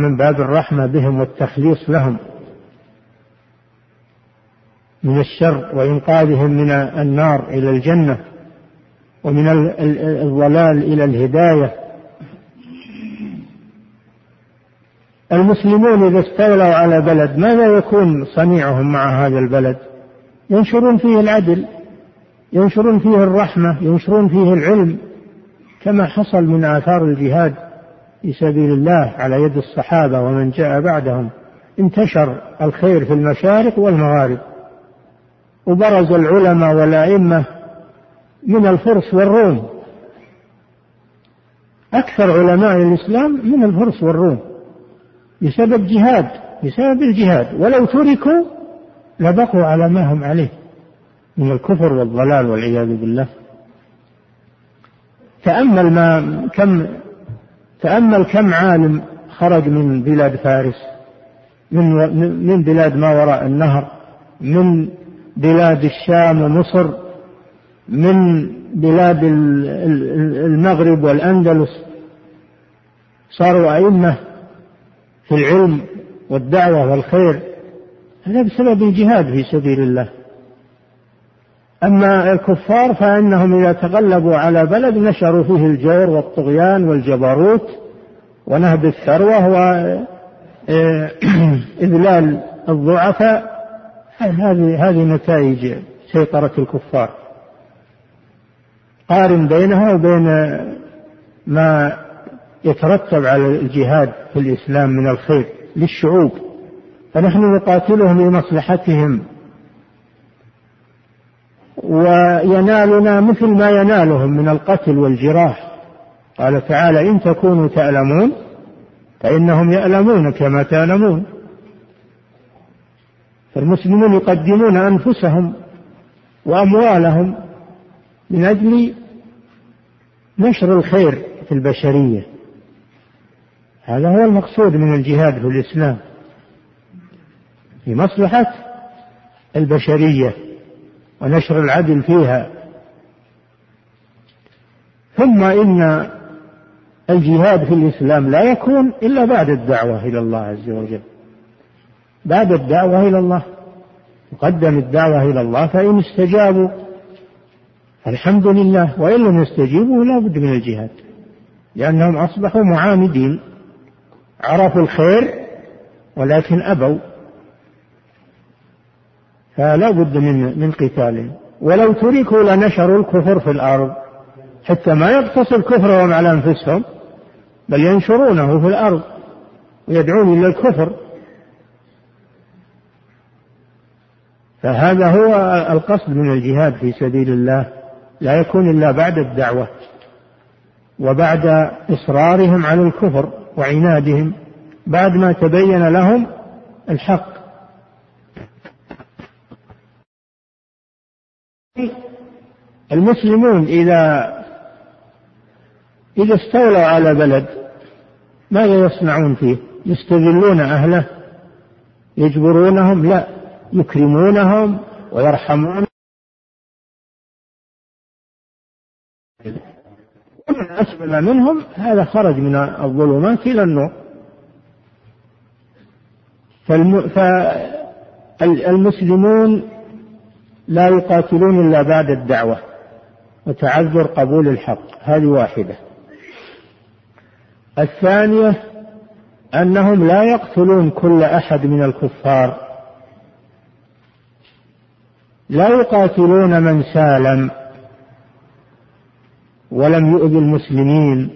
[SPEAKER 2] من باب الرحمة بهم والتخليص لهم من الشر وإنقاذهم من النار إلى الجنة ومن الضلال إلى الهداية المسلمون إذا استولوا على بلد ماذا يكون صنيعهم مع هذا البلد ينشرون فيه العدل ينشرون فيه الرحمة ينشرون فيه العلم كما حصل من آثار الجهاد في سبيل الله على يد الصحابة ومن جاء بعدهم انتشر الخير في المشارق والمغارب وبرز العلماء والأئمة من الفرس والروم أكثر علماء الإسلام من الفرس والروم بسبب جهاد بسبب الجهاد ولو تركوا لبقوا على ما هم عليه من الكفر والضلال والعياذ بالله تأمل ما كم تأمل كم عالم خرج من بلاد فارس من من بلاد ما وراء النهر من بلاد الشام ومصر من بلاد المغرب والأندلس صاروا أئمة في العلم والدعوة والخير هذا بسبب الجهاد في سبيل الله أما الكفار فإنهم إذا تغلبوا على بلد نشروا فيه الجور والطغيان والجبروت ونهب الثروة وإذلال إيه، الضعفاء هذه هذه نتائج سيطرة الكفار قارن بينها وبين ما يترتب على الجهاد في الإسلام من الخير للشعوب فنحن نقاتلهم لمصلحتهم وينالنا مثل ما ينالهم من القتل والجراح قال تعالى إن تكونوا تألمون فإنهم يألمون كما تألمون فالمسلمون يقدمون أنفسهم وأموالهم من أجل نشر الخير في البشرية هذا هو المقصود من الجهاد في الإسلام لمصلحة البشرية ونشر العدل فيها ثم إن الجهاد في الإسلام لا يكون إلا بعد الدعوة إلى الله عز وجل باب الدعوة إلى الله يقدم الدعوة إلى الله فإن استجابوا الحمد لله وإن لم يستجيبوا لا بد من الجهاد لأنهم أصبحوا معاندين عرفوا الخير ولكن أبوا فلا بد من من قتال ولو تركوا لنشروا الكفر في الأرض حتى ما يقتصر كفرهم على أنفسهم بل ينشرونه في الأرض ويدعون إلى الكفر فهذا هو القصد من الجهاد في سبيل الله لا يكون إلا بعد الدعوة وبعد إصرارهم على الكفر وعنادهم بعد ما تبين لهم الحق المسلمون إذا إذا استولوا على بلد ماذا يصنعون فيه؟ يستذلون أهله؟ يجبرونهم؟ لا، يكرمونهم ويرحمون ومن أسلم منهم هذا خرج من الظلمات إلى النور فالمسلمون لا يقاتلون إلا بعد الدعوة وتعذر قبول الحق هذه واحدة الثانية أنهم لا يقتلون كل أحد من الكفار لا يقاتلون من سالم ولم يؤذ المسلمين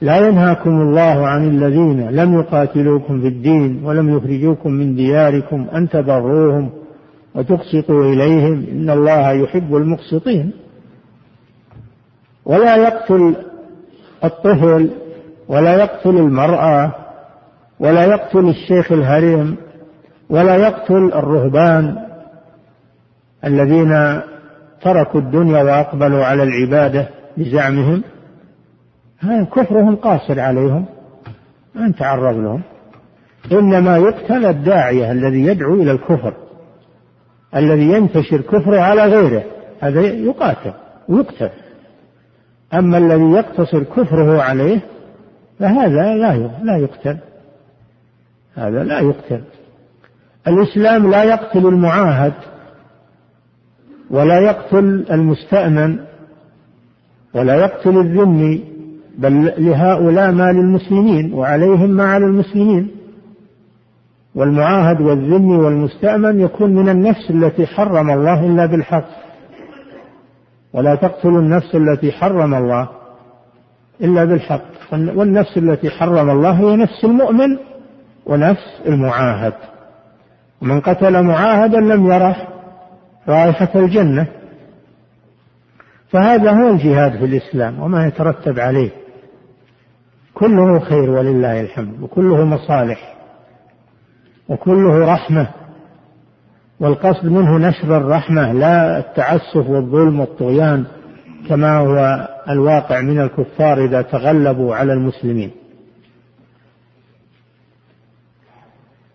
[SPEAKER 2] لا ينهاكم الله عن الذين لم يقاتلوكم في الدين ولم يخرجوكم من دياركم أن تبروهم وتقسطوا إليهم إن الله يحب المقسطين ولا يقتل الطفل ولا يقتل المرأة ولا يقتل الشيخ الهرم ولا يقتل الرهبان الذين تركوا الدنيا وأقبلوا على العبادة بزعمهم كفرهم قاصر عليهم من تعرض لهم إنما يقتل الداعية الذي يدعو إلى الكفر الذي ينتشر كفره على غيره هذا يقاتل ويقتل أما الذي يقتصر كفره عليه فهذا لا لا يقتل هذا لا يقتل الإسلام لا يقتل المعاهد ولا يقتل المستأمن ولا يقتل الذمي بل لهؤلاء ما للمسلمين وعليهم ما على المسلمين والمعاهد والذمي والمستأمن يكون من النفس التي حرم الله إلا بالحق ولا تقتل النفس التي حرم الله إلا بالحق والنفس التي حرم الله هي نفس المؤمن ونفس المعاهد من قتل معاهدا لم يره رائحة الجنة فهذا هو الجهاد في الإسلام وما يترتب عليه كله خير ولله الحمد وكله مصالح وكله رحمة والقصد منه نشر الرحمة لا التعسف والظلم والطغيان كما هو الواقع من الكفار إذا تغلبوا على المسلمين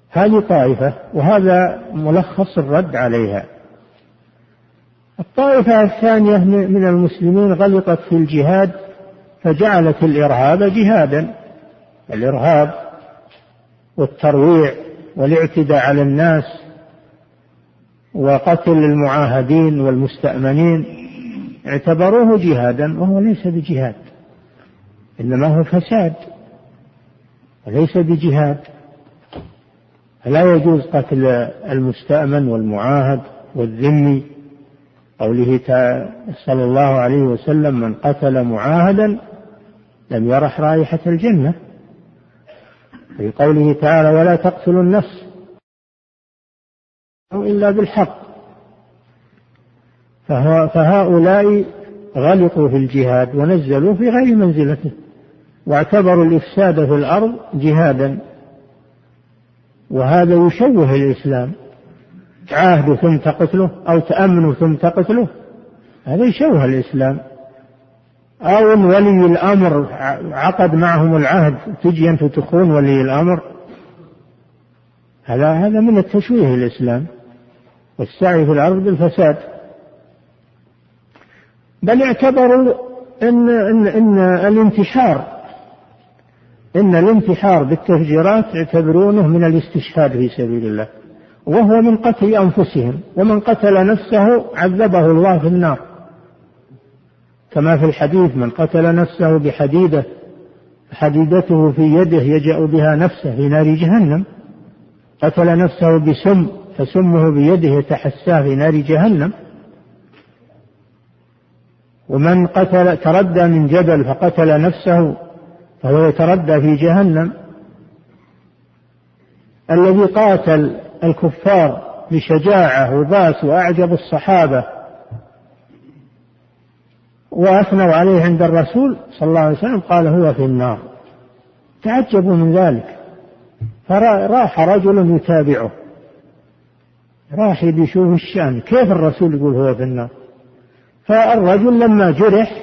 [SPEAKER 2] هذه طائفة وهذا ملخص الرد عليها الطائفة الثانية من المسلمين غلطت في الجهاد فجعلت الإرهاب جهادا الإرهاب والترويع والاعتداء على الناس وقتل المعاهدين والمستأمنين اعتبروه جهادا وهو ليس بجهاد إنما هو فساد وليس بجهاد فلا يجوز قتل المستأمن والمعاهد والذمي قوله صلى الله عليه وسلم من قتل معاهدا لم يرح رائحة الجنة في قوله تعالى ولا تقتلوا النفس إلا بالحق فهؤلاء غلقوا في الجهاد ونزلوا في غير منزلته واعتبروا الإفساد في الأرض جهادا وهذا يشوه الإسلام تعاهدوا ثم تقتله أو تأمنوا ثم تقتله هذا يشوه الإسلام أو إن ولي الأمر عقد معهم العهد تجي أنت تخون ولي الأمر هذا هذا من التشويه الإسلام والسعي في الأرض بالفساد بل اعتبروا إن, إن, إن الانتحار إن الانتحار بالتفجيرات يعتبرونه من الاستشهاد في سبيل الله وهو من قتل أنفسهم ومن قتل نفسه عذبه الله في النار كما في الحديث من قتل نفسه بحديدة حديدته في يده يجأ بها نفسه في نار جهنم قتل نفسه بسم فسمه بيده يتحساه في نار جهنم ومن قتل تردى من جبل فقتل نفسه فهو يتردى في جهنم الذي قاتل الكفار بشجاعة وباس وأعجب الصحابة وأثنوا عليه عند الرسول صلى الله عليه وسلم قال هو في النار تعجبوا من ذلك فراح رجل يتابعه راح يشوف الشأن كيف الرسول يقول هو في النار فالرجل لما جرح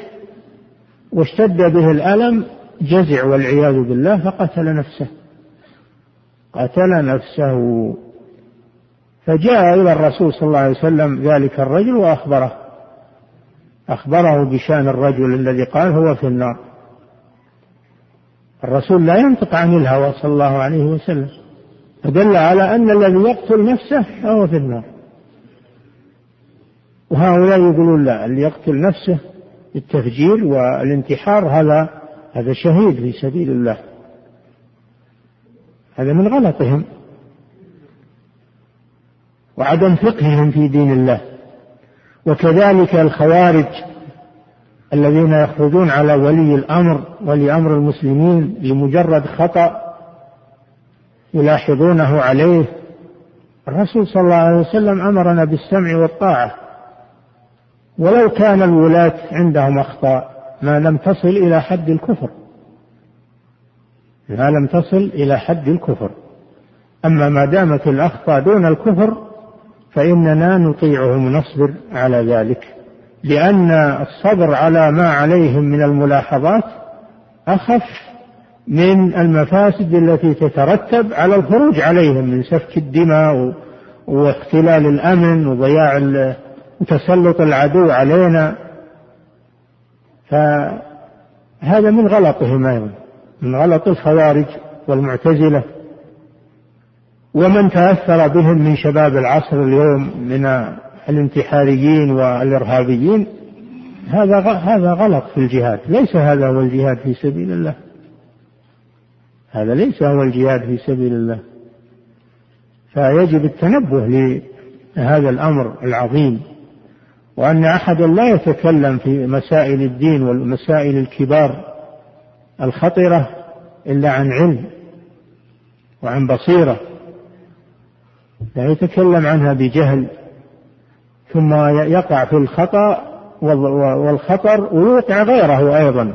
[SPEAKER 2] واشتد به الألم جزع والعياذ بالله فقتل نفسه قتل نفسه فجاء إلى الرسول صلى الله عليه وسلم ذلك الرجل وأخبره أخبره بشأن الرجل الذي قال هو في النار الرسول لا ينطق عن الهوى صلى الله عليه وسلم فدل على أن الذي يقتل نفسه فهو في النار وهؤلاء يقولون لا اللي يقتل نفسه بالتفجير والانتحار هذا هذا شهيد في سبيل الله هذا من غلطهم وعدم فقههم في دين الله وكذلك الخوارج الذين يخرجون على ولي الامر ولي امر المسلمين لمجرد خطا يلاحظونه عليه الرسول صلى الله عليه وسلم امرنا بالسمع والطاعه ولو كان الولاه عندهم اخطاء ما لم تصل الى حد الكفر ما لم تصل الى حد الكفر اما ما دامت الاخطاء دون الكفر فإننا نطيعهم نصبر على ذلك لأن الصبر على ما عليهم من الملاحظات أخف من المفاسد التي تترتب على الخروج عليهم من سفك الدماء واختلال الأمن وضياع وتسلط العدو علينا فهذا من غلطهم أيضا من غلط الخوارج والمعتزلة ومن تأثر بهم من شباب العصر اليوم من الانتحاريين والإرهابيين هذا هذا غلط في الجهاد، ليس هذا هو الجهاد في سبيل الله. هذا ليس هو الجهاد في سبيل الله. فيجب التنبه لهذا الأمر العظيم وأن أحدا لا يتكلم في مسائل الدين والمسائل الكبار الخطرة إلا عن علم وعن بصيرة لا يتكلم عنها بجهل ثم يقع في الخطأ والخطر ويوقع غيره أيضا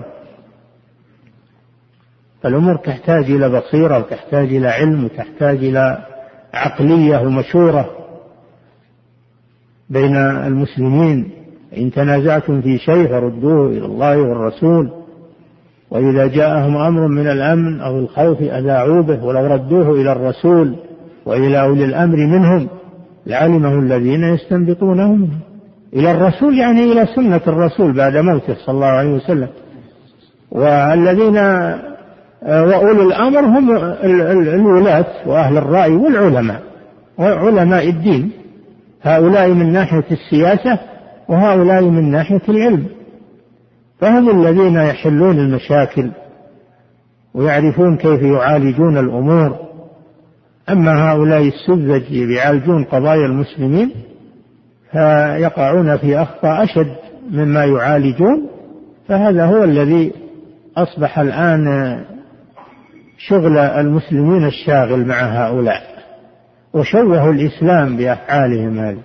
[SPEAKER 2] فالأمور تحتاج إلى بصيرة وتحتاج إلى علم وتحتاج إلى عقلية ومشورة بين المسلمين إن تنازعتم في شيء فردوه إلى الله والرسول وإذا جاءهم أمر من الأمن أو الخوف أذاعوا به ولو ردوه إلى الرسول وإلى أولي الأمر منهم لعلمه الذين يستنبطونه منهم إلى الرسول يعني إلى سنة الرسول بعد موته صلى الله عليه وسلم والذين آه، وأولي الأمر هم الولاة وأهل الرأي والعلماء وعلماء الدين هؤلاء من ناحية السياسة وهؤلاء من ناحية العلم فهم الذين يحلون المشاكل ويعرفون كيف يعالجون الأمور أما هؤلاء السذج يعالجون قضايا المسلمين فيقعون في أخطاء أشد مما يعالجون فهذا هو الذي أصبح الآن شغل المسلمين الشاغل مع هؤلاء وشوهوا الإسلام بأفعالهم هذه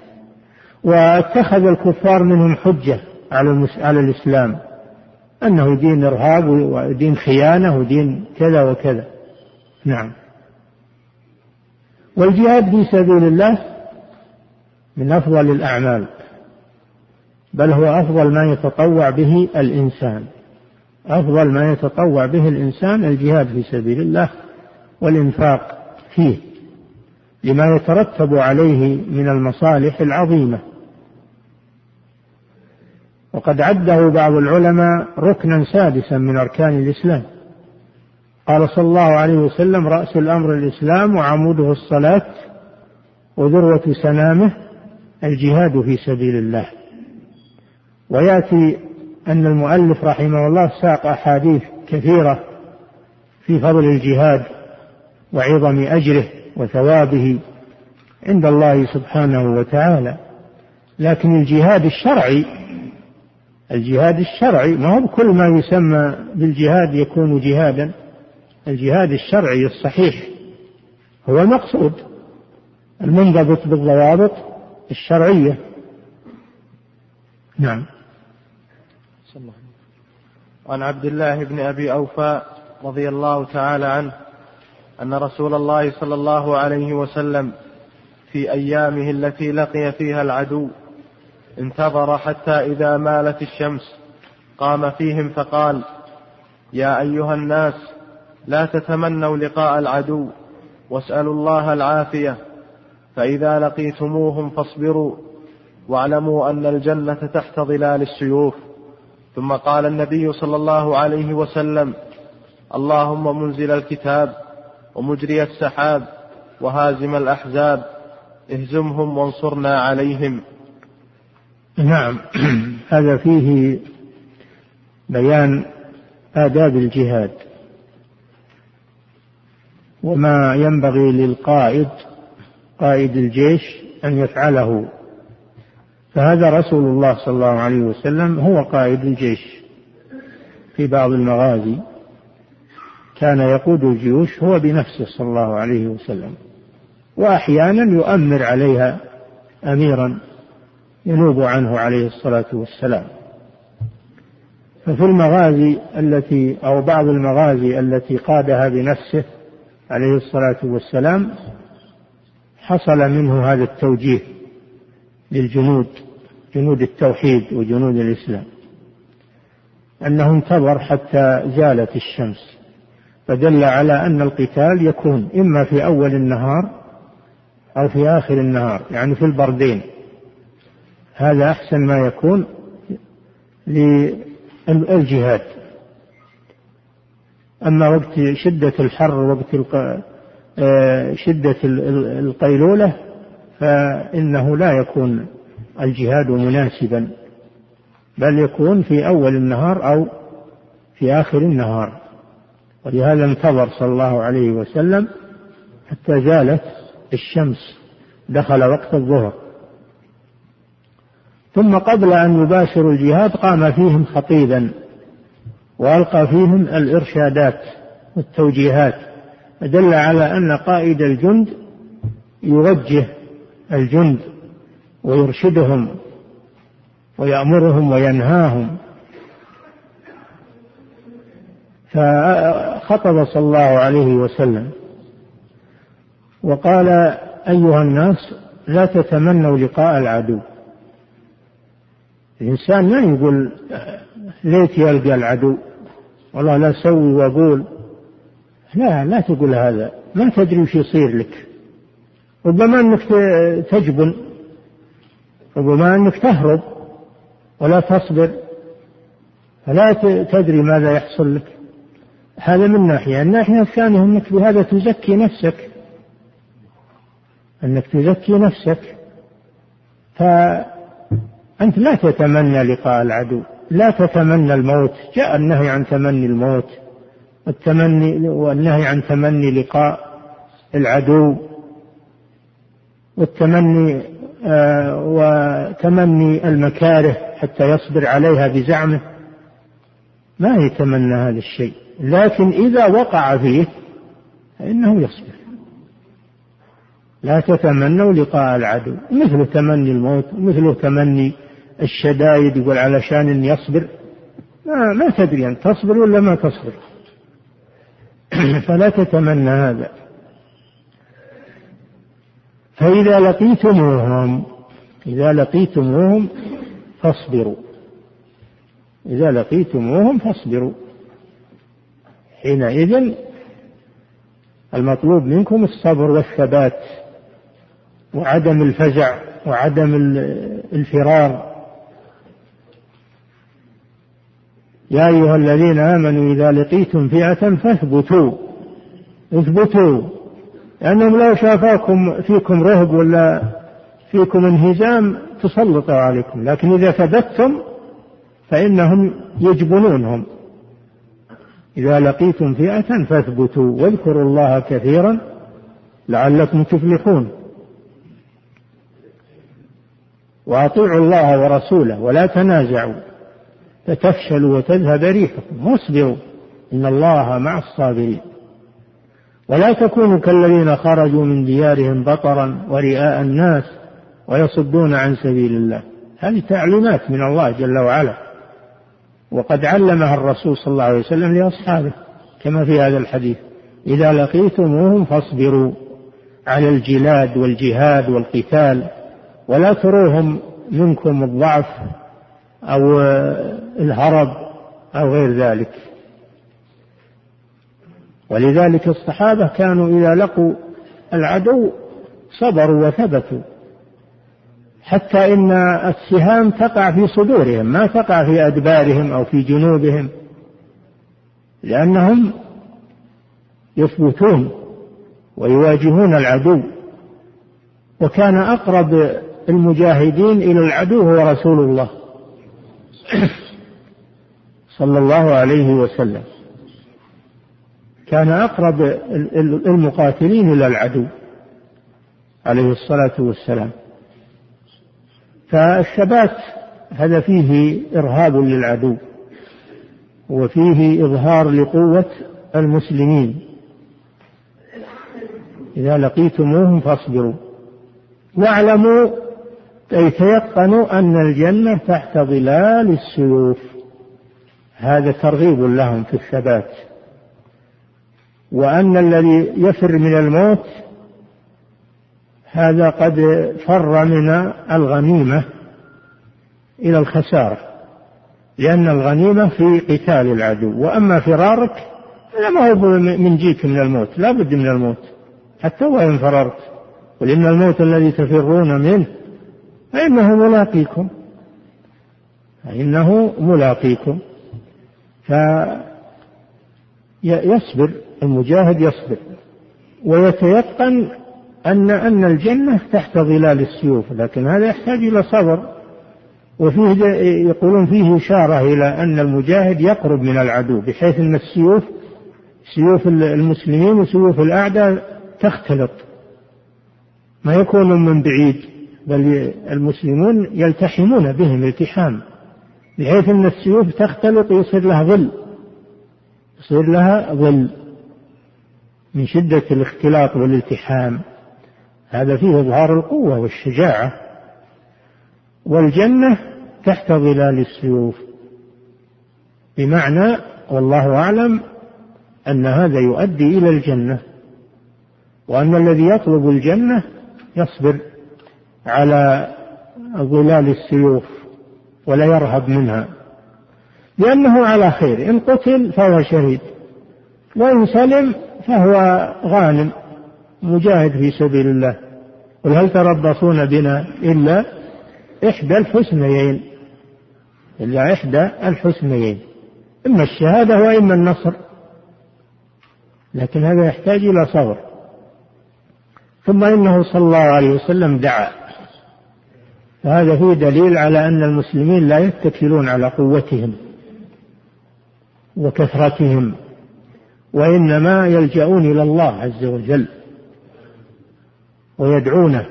[SPEAKER 2] واتخذ الكفار منهم حجة على على الإسلام أنه دين إرهاب ودين خيانة ودين كذا وكذا نعم والجهاد في سبيل الله من أفضل الأعمال بل هو أفضل ما يتطوع به الإنسان أفضل ما يتطوع به الإنسان الجهاد في سبيل الله والإنفاق فيه لما يترتب عليه من المصالح العظيمة وقد عده بعض العلماء ركنا سادسا من أركان الإسلام قال صلى الله عليه وسلم رأس الأمر الإسلام وعموده الصلاة وذروة سنامه الجهاد في سبيل الله ويأتي أن المؤلف رحمه الله ساق أحاديث كثيرة في فضل الجهاد وعظم أجره وثوابه عند الله سبحانه وتعالى لكن الجهاد الشرعي الجهاد الشرعي ما هو كل ما يسمى بالجهاد يكون جهادا الجهاد الشرعي الصحيح هو المقصود المنضبط بالضوابط الشرعية
[SPEAKER 3] نعم عن عبد الله بن أبي أوفى رضي الله تعالى عنه أن رسول الله صلى الله عليه وسلم في أيامه التي لقي فيها العدو انتظر حتى إذا مالت الشمس قام فيهم فقال يا أيها الناس لا تتمنوا لقاء العدو واسألوا الله العافية فإذا لقيتموهم فاصبروا واعلموا أن الجنة تحت ظلال السيوف ثم قال النبي صلى الله عليه وسلم اللهم منزل الكتاب ومجري السحاب وهازم الأحزاب اهزمهم وانصرنا عليهم
[SPEAKER 2] نعم هذا فيه بيان آداب الجهاد وما ينبغي للقائد قائد الجيش أن يفعله فهذا رسول الله صلى الله عليه وسلم هو قائد الجيش في بعض المغازي كان يقود الجيوش هو بنفسه صلى الله عليه وسلم واحيانا يؤمر عليها اميرا ينوب عنه عليه الصلاه والسلام ففي المغازي التي او بعض المغازي التي قادها بنفسه عليه الصلاة والسلام حصل منه هذا التوجيه للجنود جنود التوحيد وجنود الإسلام أنه انتظر حتى زالت الشمس فدل على أن القتال يكون إما في أول النهار أو في آخر النهار يعني في البردين هذا أحسن ما يكون للجهاد أما وقت شدة الحر وقت آه، شدة القيلولة فإنه لا يكون الجهاد مناسبا بل يكون في أول النهار أو في آخر النهار ولهذا انتظر صلى الله عليه وسلم حتى زالت الشمس دخل وقت الظهر ثم قبل أن يباشروا الجهاد قام فيهم خطيبا وألقى فيهم الإرشادات والتوجيهات دل على أن قائد الجند يوجه الجند ويرشدهم ويأمرهم وينهاهم فخطب صلى الله عليه وسلم وقال أيها الناس لا تتمنوا لقاء العدو الإنسان ما يقول ليتي ألقى العدو والله لا أسوي وأقول لا لا تقول هذا ما تدري وش يصير لك ربما أنك تجبن ربما أنك تهرب ولا تصبر فلا تدري ماذا يحصل لك هذا من ناحية الناحية الثانية أنك بهذا تزكي نفسك أنك تزكي نفسك فأنت لا تتمنى لقاء العدو لا تتمنى الموت جاء النهي عن تمني الموت التمني والنهي عن تمني لقاء العدو والتمني آه وتمني المكاره حتى يصبر عليها بزعمه ما يتمنى هذا الشيء لكن إذا وقع فيه فإنه يصبر لا تتمنوا لقاء العدو مثل تمني الموت مثل تمني الشدايد يقول علشان إن يصبر ما, ما تدري ان تصبر ولا ما تصبر فلا تتمنى هذا فإذا لقيتموهم إذا لقيتموهم فاصبروا إذا لقيتموهم فاصبروا حينئذ المطلوب منكم الصبر والثبات وعدم الفزع وعدم الفرار يا أيها الذين آمنوا إذا لقيتم فئة فاثبتوا اثبتوا لأنهم لو شافاكم فيكم رهب ولا فيكم انهزام تسلطوا عليكم لكن إذا ثبتتم فإنهم يجبنونهم إذا لقيتم فئة فاثبتوا واذكروا الله كثيرا لعلكم تفلحون وأطيعوا الله ورسوله ولا تنازعوا فتفشلوا وتذهب ريحكم واصبروا إن الله مع الصابرين ولا تكونوا كالذين خرجوا من ديارهم بطرا ورئاء الناس ويصدون عن سبيل الله هذه تعليمات من الله جل وعلا وقد علمها الرسول صلى الله عليه وسلم لأصحابه كما في هذا الحديث إذا لقيتموهم فاصبروا على الجلاد والجهاد والقتال ولا تروهم منكم الضعف أو الهرب أو غير ذلك ولذلك الصحابة كانوا إذا لقوا العدو صبروا وثبتوا حتى إن السهام تقع في صدورهم ما تقع في أدبارهم أو في جنوبهم لأنهم يثبتون ويواجهون العدو وكان أقرب المجاهدين إلى العدو هو رسول الله صلى الله عليه وسلم كان أقرب المقاتلين إلى العدو عليه الصلاة والسلام فالثبات هذا فيه إرهاب للعدو وفيه إظهار لقوة المسلمين إذا لقيتموهم فاصبروا واعلموا يتيقنوا أن الجنة تحت ظلال السيوف هذا ترغيب لهم في الثبات وأن الذي يفر من الموت هذا قد فر من الغنيمة إلى الخسارة لأن الغنيمة في قتال العدو وأما فرارك فلا ما هو من جيك من الموت لا بد من الموت حتى وإن فررت قل إن الموت الذي تفرون منه فإنه ملاقيكم فإنه ملاقيكم فيصبر المجاهد يصبر ويتيقن أن أن الجنة تحت ظلال السيوف لكن هذا يحتاج إلى صبر وفيه يقولون فيه إشارة إلى أن المجاهد يقرب من العدو بحيث أن السيوف سيوف المسلمين وسيوف الأعداء تختلط ما يكون من بعيد بل المسلمون يلتحمون بهم التحام بحيث أن السيوف تختلط ويصير لها ظل يصير لها ظل من شدة الاختلاط والالتحام هذا فيه إظهار القوة والشجاعة والجنة تحت ظلال السيوف بمعنى والله أعلم أن هذا يؤدي إلى الجنة وأن الذي يطلب الجنة يصبر على ظلال السيوف ولا يرهب منها لأنه على خير إن قتل فهو شهيد وإن سلم فهو غانم مجاهد في سبيل الله قل هل تربصون بنا إلا إحدى الحسنيين إلا إحدى الحسنيين إما الشهادة وإما النصر لكن هذا يحتاج إلى صبر ثم إنه صلى الله عليه وسلم دعا وهذا فيه دليل على أن المسلمين لا يتكلون على قوتهم وكثرتهم وإنما يلجأون إلى الله عز وجل ويدعونه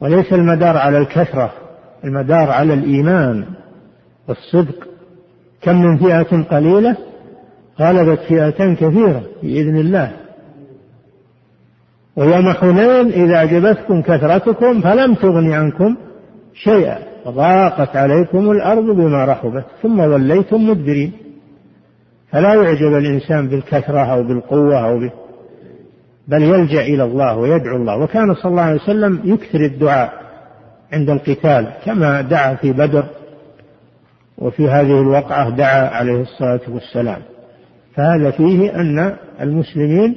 [SPEAKER 2] وليس المدار على الكثرة المدار على الإيمان والصدق كم من فئة قليلة غلبت فئة كثيرة بإذن الله ويوم حنين إذا أعجبتكم كثرتكم فلم تغن عنكم شيئا وضاقت عليكم الأرض بما رحبت ثم وليتم مدبرين فلا يعجب الإنسان بالكثرة أو بالقوة أو به بل يلجأ إلى الله ويدعو الله وكان صلى الله عليه وسلم يكثر الدعاء عند القتال كما دعا في بدر وفي هذه الوقعة دعا عليه الصلاة والسلام فهذا فيه أن المسلمين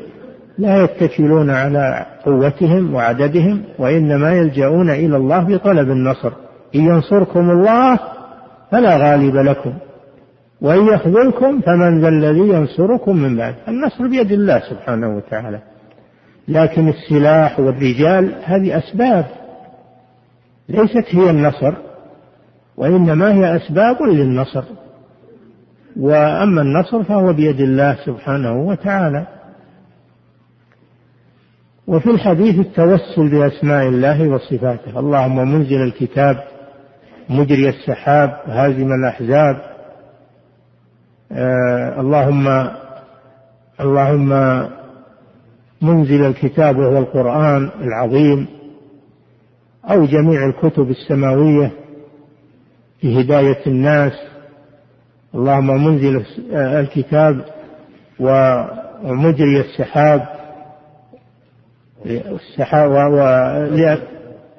[SPEAKER 2] لا يتكلون على قوتهم وعددهم وإنما يلجؤون إلى الله بطلب النصر إن ينصركم الله فلا غالب لكم وإن يخذلكم فمن ذا الذي ينصركم من بعد النصر بيد الله سبحانه وتعالى لكن السلاح والرجال هذه أسباب ليست هي النصر وإنما هي أسباب للنصر وأما النصر فهو بيد الله سبحانه وتعالى وفي الحديث التوسل بأسماء الله وصفاته اللهم منزل الكتاب مجري السحاب هازم الأحزاب آه اللهم اللهم منزل الكتاب وهو القرآن العظيم أو جميع الكتب السماوية في هداية الناس اللهم منزل آه، الكتاب ومجري السحاب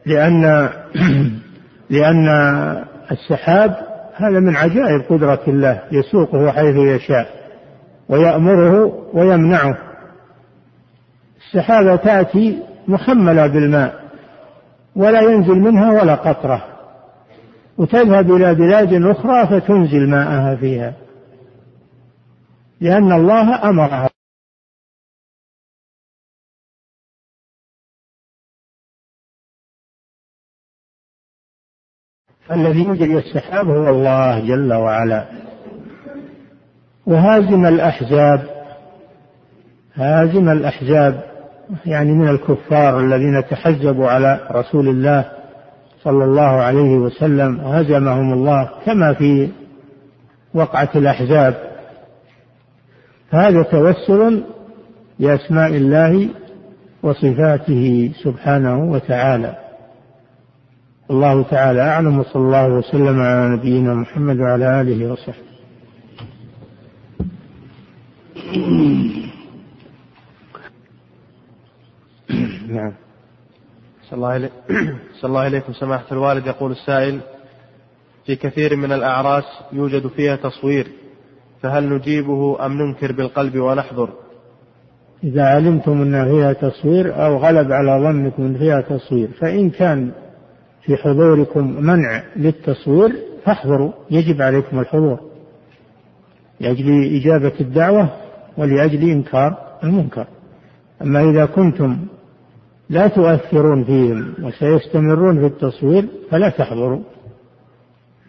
[SPEAKER 2] لأن لأن السحاب هذا من عجائب قدرة الله يسوقه حيث يشاء ويأمره ويمنعه السحابة تأتي محملة بالماء ولا ينزل منها ولا قطرة وتذهب إلى بلاد أخرى فتنزل ماءها فيها لأن الله أمرها الذي يجري السحاب هو الله جل وعلا وهازم الأحزاب هازم الأحزاب يعني من الكفار الذين تحزبوا على رسول الله صلى الله عليه وسلم هزمهم الله كما في وقعة الأحزاب هذا توسل بأسماء الله وصفاته سبحانه وتعالى الله تعالى أعلم وصلى الله وسلم على نبينا محمد وعلى آله وصحبه
[SPEAKER 3] نعم صلى الله, إلي... الله إليكم سماحة الوالد يقول السائل في كثير من الأعراس يوجد فيها تصوير فهل نجيبه أم ننكر بالقلب ونحضر
[SPEAKER 2] إذا علمتم أن فيها تصوير أو غلب على ظنكم أن فيها تصوير فإن كان في حضوركم منع للتصوير فاحضروا يجب عليكم الحضور لأجل إجابة الدعوة ولأجل إنكار المنكر أما إذا كنتم لا تؤثرون فيهم وسيستمرون في التصوير فلا تحضروا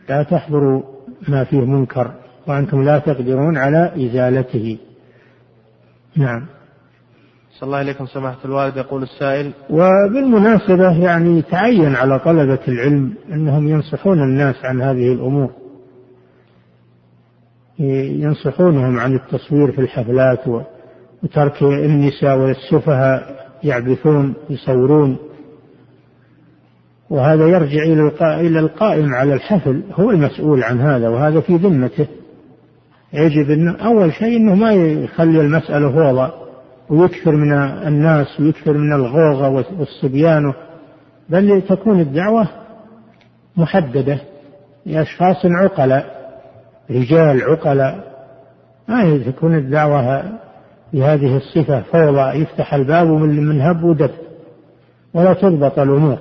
[SPEAKER 2] لا تحضروا ما فيه منكر وأنتم لا تقدرون على إزالته
[SPEAKER 3] نعم صلى الله عليكم سماحة الوالد يقول السائل
[SPEAKER 2] وبالمناسبة يعني تعين على طلبة العلم أنهم ينصحون الناس عن هذه الأمور ينصحونهم عن التصوير في الحفلات وترك النساء والسفهاء يعبثون يصورون وهذا يرجع إلى القائم على الحفل هو المسؤول عن هذا وهذا في ذمته يجب أنه أول شيء أنه ما يخلي المسألة فوضى ويكثر من الناس ويكثر من الغوغة والصبيان بل تكون الدعوة محددة لأشخاص عقلاء رجال عقلاء ما تكون الدعوة بهذه الصفة فوضى يفتح الباب من هب ودب ولا تضبط الأمور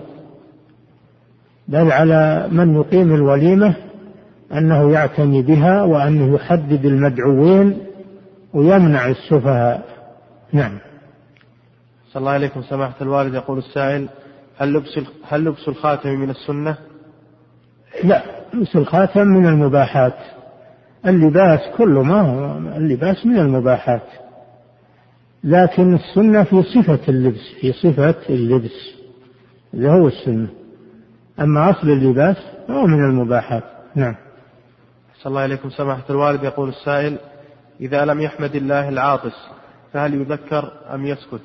[SPEAKER 2] بل على من يقيم الوليمة أنه يعتني بها وأنه يحدد المدعوين ويمنع السفهاء
[SPEAKER 3] نعم صلى الله عليكم سماحة الوالد يقول السائل هل لبس هل لبس الخاتم من السنة؟
[SPEAKER 2] لا لبس الخاتم من المباحات اللباس كله ما هو اللباس من المباحات لكن السنة في صفة اللبس في صفة اللبس اللي هو السنة أما أصل اللباس فهو من المباحات نعم
[SPEAKER 3] صلى الله عليكم سماحة الوالد يقول السائل إذا لم يحمد الله العاطس فهل يذكر أم يسكت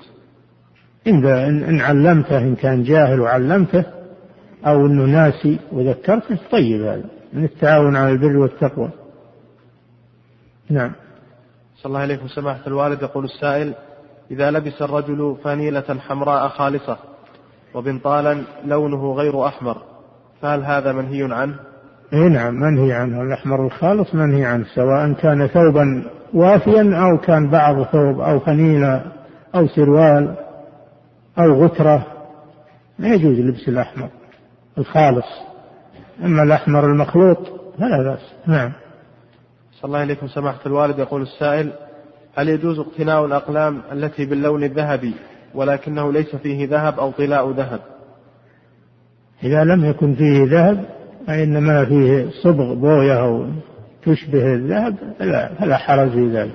[SPEAKER 3] إذا
[SPEAKER 2] إن علمته إن كان جاهل وعلمته أو أنه ناسي وذكرته طيب هذا من التعاون على البر والتقوى
[SPEAKER 3] نعم صلى الله عليكم سماحة الوالد يقول السائل إذا لبس الرجل فانيلة حمراء خالصة وبنطالا لونه غير أحمر فهل هذا منهي عنه؟ اي
[SPEAKER 2] نعم منهي عنه الأحمر الخالص منهي عنه سواء كان ثوبا وافيا أو كان بعض ثوب أو فنينه أو سروال أو غترة لا يجوز لبس الأحمر الخالص أما الأحمر المخلوط فلا بأس نعم
[SPEAKER 3] صلى الله إليكم سماحة الوالد يقول السائل هل يجوز اقتناء الأقلام التي باللون الذهبي ولكنه ليس فيه ذهب أو طلاء ذهب
[SPEAKER 2] إذا لم يكن فيه ذهب فإنما فيه صبغ بوية أو تشبه الذهب لا فلا حرج في ذلك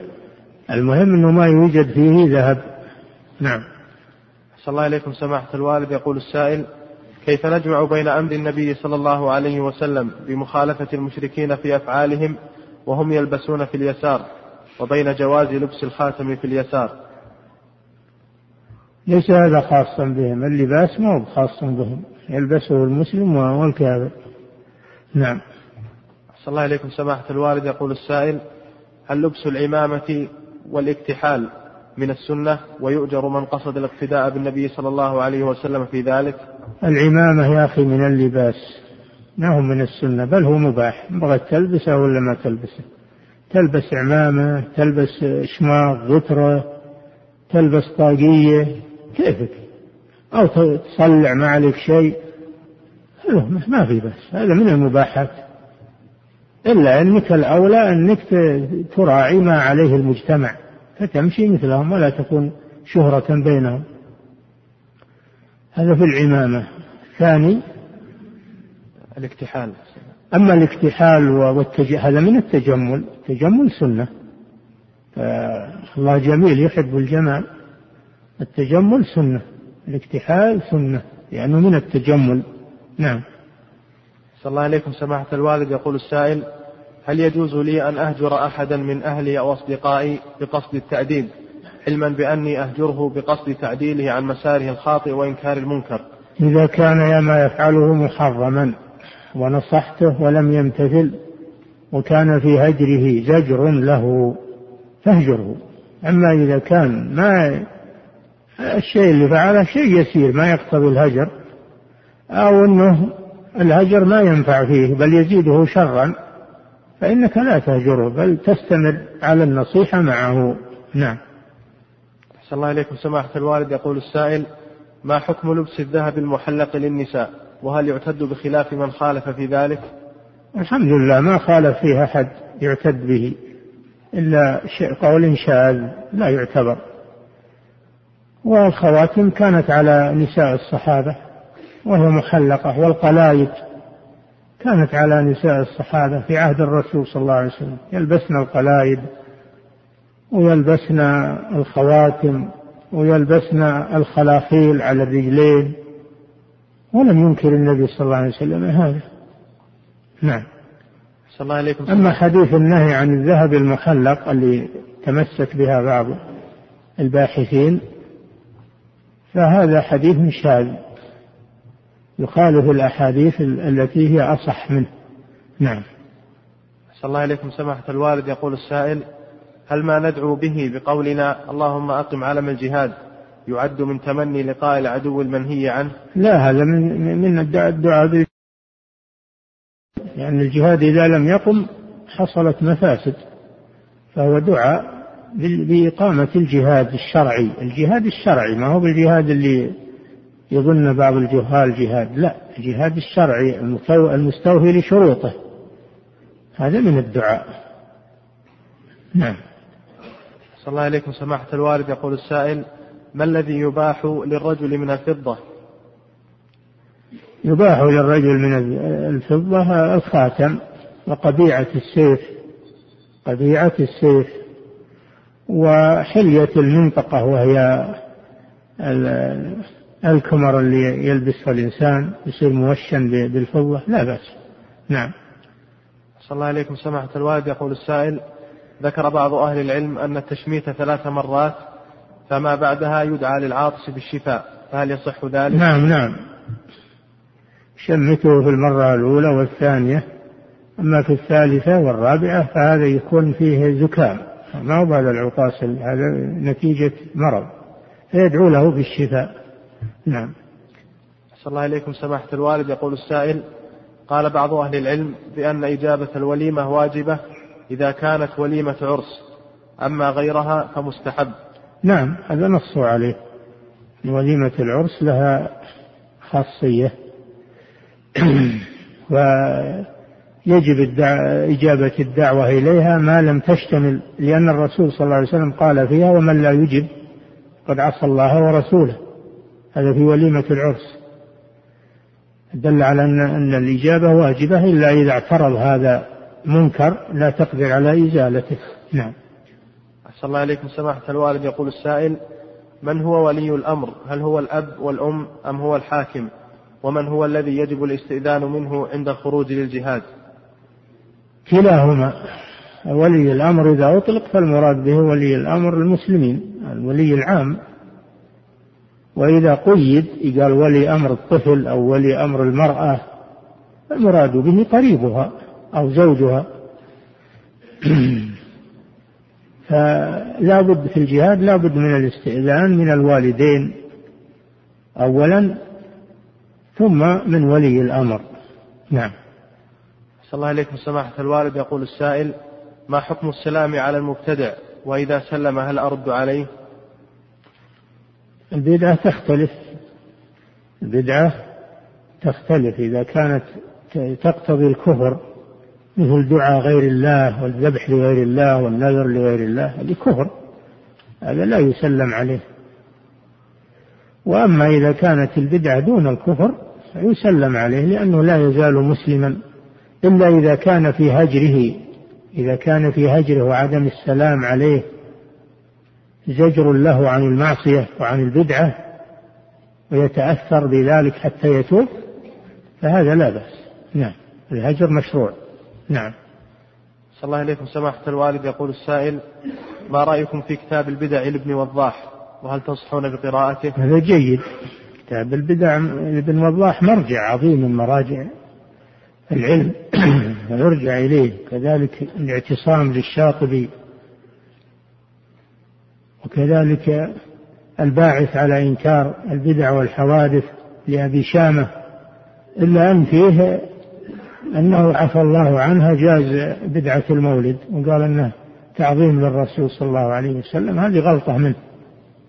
[SPEAKER 2] المهم أنه ما يوجد فيه ذهب
[SPEAKER 3] نعم صلى الله عليكم سماحة الوالد يقول السائل كيف نجمع بين أمر النبي صلى الله عليه وسلم بمخالفة المشركين في أفعالهم وهم يلبسون في اليسار وبين جواز لبس الخاتم في اليسار
[SPEAKER 2] ليس هذا خاصا بهم اللباس مو خاص بهم يلبسه المسلم والكافر نعم
[SPEAKER 3] صلى الله عليكم سماحة الوالد يقول السائل هل لبس العمامة والاكتحال من السنة ويؤجر من قصد الاقتداء بالنبي صلى الله عليه وسلم في ذلك
[SPEAKER 2] العمامة يا أخي من اللباس ما هو من السنة بل هو مباح بغت تلبسه ولا ما تلبسه تلبس عمامة تلبس شماغ غترة تلبس طاقية كيفك أو تصلع ما عليك شيء ما في بس هذا من المباحات إلا أنك الأولى أنك تراعي ما عليه المجتمع فتمشي مثلهم ولا تكون شهرة بينهم هذا في العمامة ثاني الاكتحال أما الاكتحال والتج... هذا من التجمل التجمل سنة الله جميل يحب الجمال التجمل سنة الاكتحال سنة لأنه يعني من التجمل نعم
[SPEAKER 3] صلى الله عليكم سماحة الوالد يقول السائل هل يجوز لي أن أهجر أحدا من أهلي أو أصدقائي بقصد التأديب علما بأني أهجره بقصد تعديله عن مساره الخاطئ وإنكار المنكر
[SPEAKER 2] إذا كان ما يفعله محرما ونصحته ولم يمتثل وكان في هجره زجر له فاهجره أما إذا كان ما الشيء اللي فعله شيء يسير ما يقتضي الهجر أو أنه الهجر ما ينفع فيه بل يزيده شرا فإنك لا تهجره بل تستمر على النصيحة معه نعم
[SPEAKER 3] أحسن الله إليكم سماحة الوالد يقول السائل ما حكم لبس الذهب المحلق للنساء وهل يعتد بخلاف من خالف في ذلك
[SPEAKER 2] الحمد لله ما خالف فيها أحد يعتد به إلا قول شاذ لا يعتبر والخواتم كانت على نساء الصحابة وهي محلقة والقلايد كانت على نساء الصحابة في عهد الرسول صلى الله عليه وسلم يلبسن القلائد ويلبسن الخواتم ويلبسن الخلاخيل على الرجلين ولم ينكر النبي صلى الله عليه وسلم هذا نعم صلى الله عليكم أما حديث النهي عن الذهب المحلق اللي تمسك بها بعض الباحثين فهذا حديث شاذ يخالف الأحاديث التي هي أصح منه نعم
[SPEAKER 3] صلى الله عليكم سماحة الوالد يقول السائل هل ما ندعو به بقولنا اللهم أقم علم الجهاد يعد من تمني لقاء العدو المنهي عنه
[SPEAKER 2] لا هذا من, من الدعاء لأن يعني الجهاد إذا لم يقم حصلت مفاسد فهو دعاء بإقامة الجهاد الشرعي الجهاد الشرعي ما هو بالجهاد اللي يظن بعض الجهال جهاد لا الجهاد الشرعي المستوفي لشروطه هذا من الدعاء نعم
[SPEAKER 3] صلى الله عليكم سماحة الوالد يقول السائل ما الذي يباح للرجل من الفضة
[SPEAKER 2] يباح للرجل من الفضة الخاتم وقبيعة السيف قبيعة السيف وحلية المنطقة وهي الكمر اللي يلبسه الإنسان يصير موشا بالفضة لا بأس نعم
[SPEAKER 3] صلى الله عليكم سماحة الوالد يقول السائل ذكر بعض أهل العلم أن التشميت ثلاث مرات فما بعدها يدعى للعاطس بالشفاء فهل يصح ذلك؟
[SPEAKER 2] نعم نعم شمته في المرة الأولى والثانية أما في الثالثة والرابعة فهذا يكون فيه زكام ما هو هذا العطاس هذا نتيجة مرض فيدعو له بالشفاء نعم
[SPEAKER 3] صلى الله إليكم سماحة الوالد يقول السائل قال بعض أهل العلم بأن إجابة الوليمة واجبة إذا كانت وليمة عرس أما غيرها فمستحب
[SPEAKER 2] نعم هذا نص عليه وليمة العرس لها خاصية ويجب الدع... إجابة الدعوة إليها ما لم تشتمل لأن الرسول صلى الله عليه وسلم قال فيها ومن لا يجب قد عصى الله ورسوله هذا في وليمة العرس دل على أن أن الإجابة واجبة إلا إذا اعترض هذا منكر لا تقدر على إزالته نعم
[SPEAKER 3] أحسن الله عليكم سماحة الوالد يقول السائل من هو ولي الأمر هل هو الأب والأم أم هو الحاكم ومن هو الذي يجب الاستئذان منه عند الخروج للجهاد
[SPEAKER 2] كلاهما ولي الأمر إذا أطلق فالمراد به ولي الأمر المسلمين الولي العام وإذا قيد قال ولي أمر الطفل أو ولي أمر المرأة المراد به قريبها أو زوجها فلا بد في الجهاد لا بد من الاستئذان من الوالدين أولا ثم من ولي الأمر نعم
[SPEAKER 3] صلى الله عليكم سماحة الوالد يقول السائل ما حكم السلام على المبتدع وإذا سلم هل أرد عليه
[SPEAKER 2] البدعة تختلف البدعة تختلف إذا كانت تقتضي الكفر مثل دعاء غير الله والذبح لغير الله والنذر لغير الله هذه كفر هذا لا يسلم عليه وأما إذا كانت البدعة دون الكفر فيسلم عليه لأنه لا يزال مسلما إلا إذا كان في هجره إذا كان في هجره وعدم السلام عليه زجر له عن المعصية وعن البدعة ويتأثر بذلك حتى يتوب فهذا لا بأس نعم الهجر مشروع نعم
[SPEAKER 3] صلى الله عليكم سماحة الوالد يقول السائل ما رأيكم في كتاب البدع لابن وضاح وهل تنصحون بقراءته
[SPEAKER 2] هذا جيد كتاب البدع لابن وضاح مرجع عظيم من مراجع العلم ويرجع إليه كذلك الاعتصام للشاطبي وكذلك الباعث على إنكار البدع والحوادث لأبي شامة إلا أن فيه أنه عفى الله عنها جاز بدعة المولد وقال أنه تعظيم للرسول صلى الله عليه وسلم هذه غلطة منه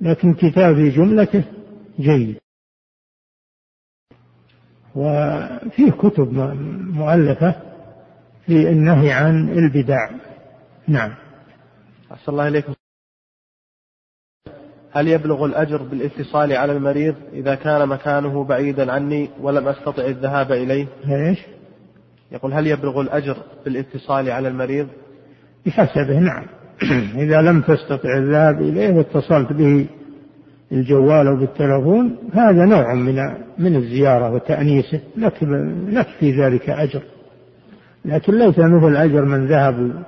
[SPEAKER 2] لكن كتابي جملته جيد وفيه كتب مؤلفة في النهي عن البدع نعم
[SPEAKER 3] أحسن الله إليكم هل يبلغ الأجر بالاتصال على المريض إذا كان مكانه بعيدا عني ولم أستطع الذهاب إليه
[SPEAKER 2] إيش
[SPEAKER 3] يقول هل يبلغ الأجر بالاتصال على المريض
[SPEAKER 2] بحسبه نعم إذا لم تستطع الذهاب إليه واتصلت به الجوال أو بالتلفون هذا نوع من من الزيارة وتأنيسه لك لك في ذلك أجر لكن ليس مثل أجر من ذهب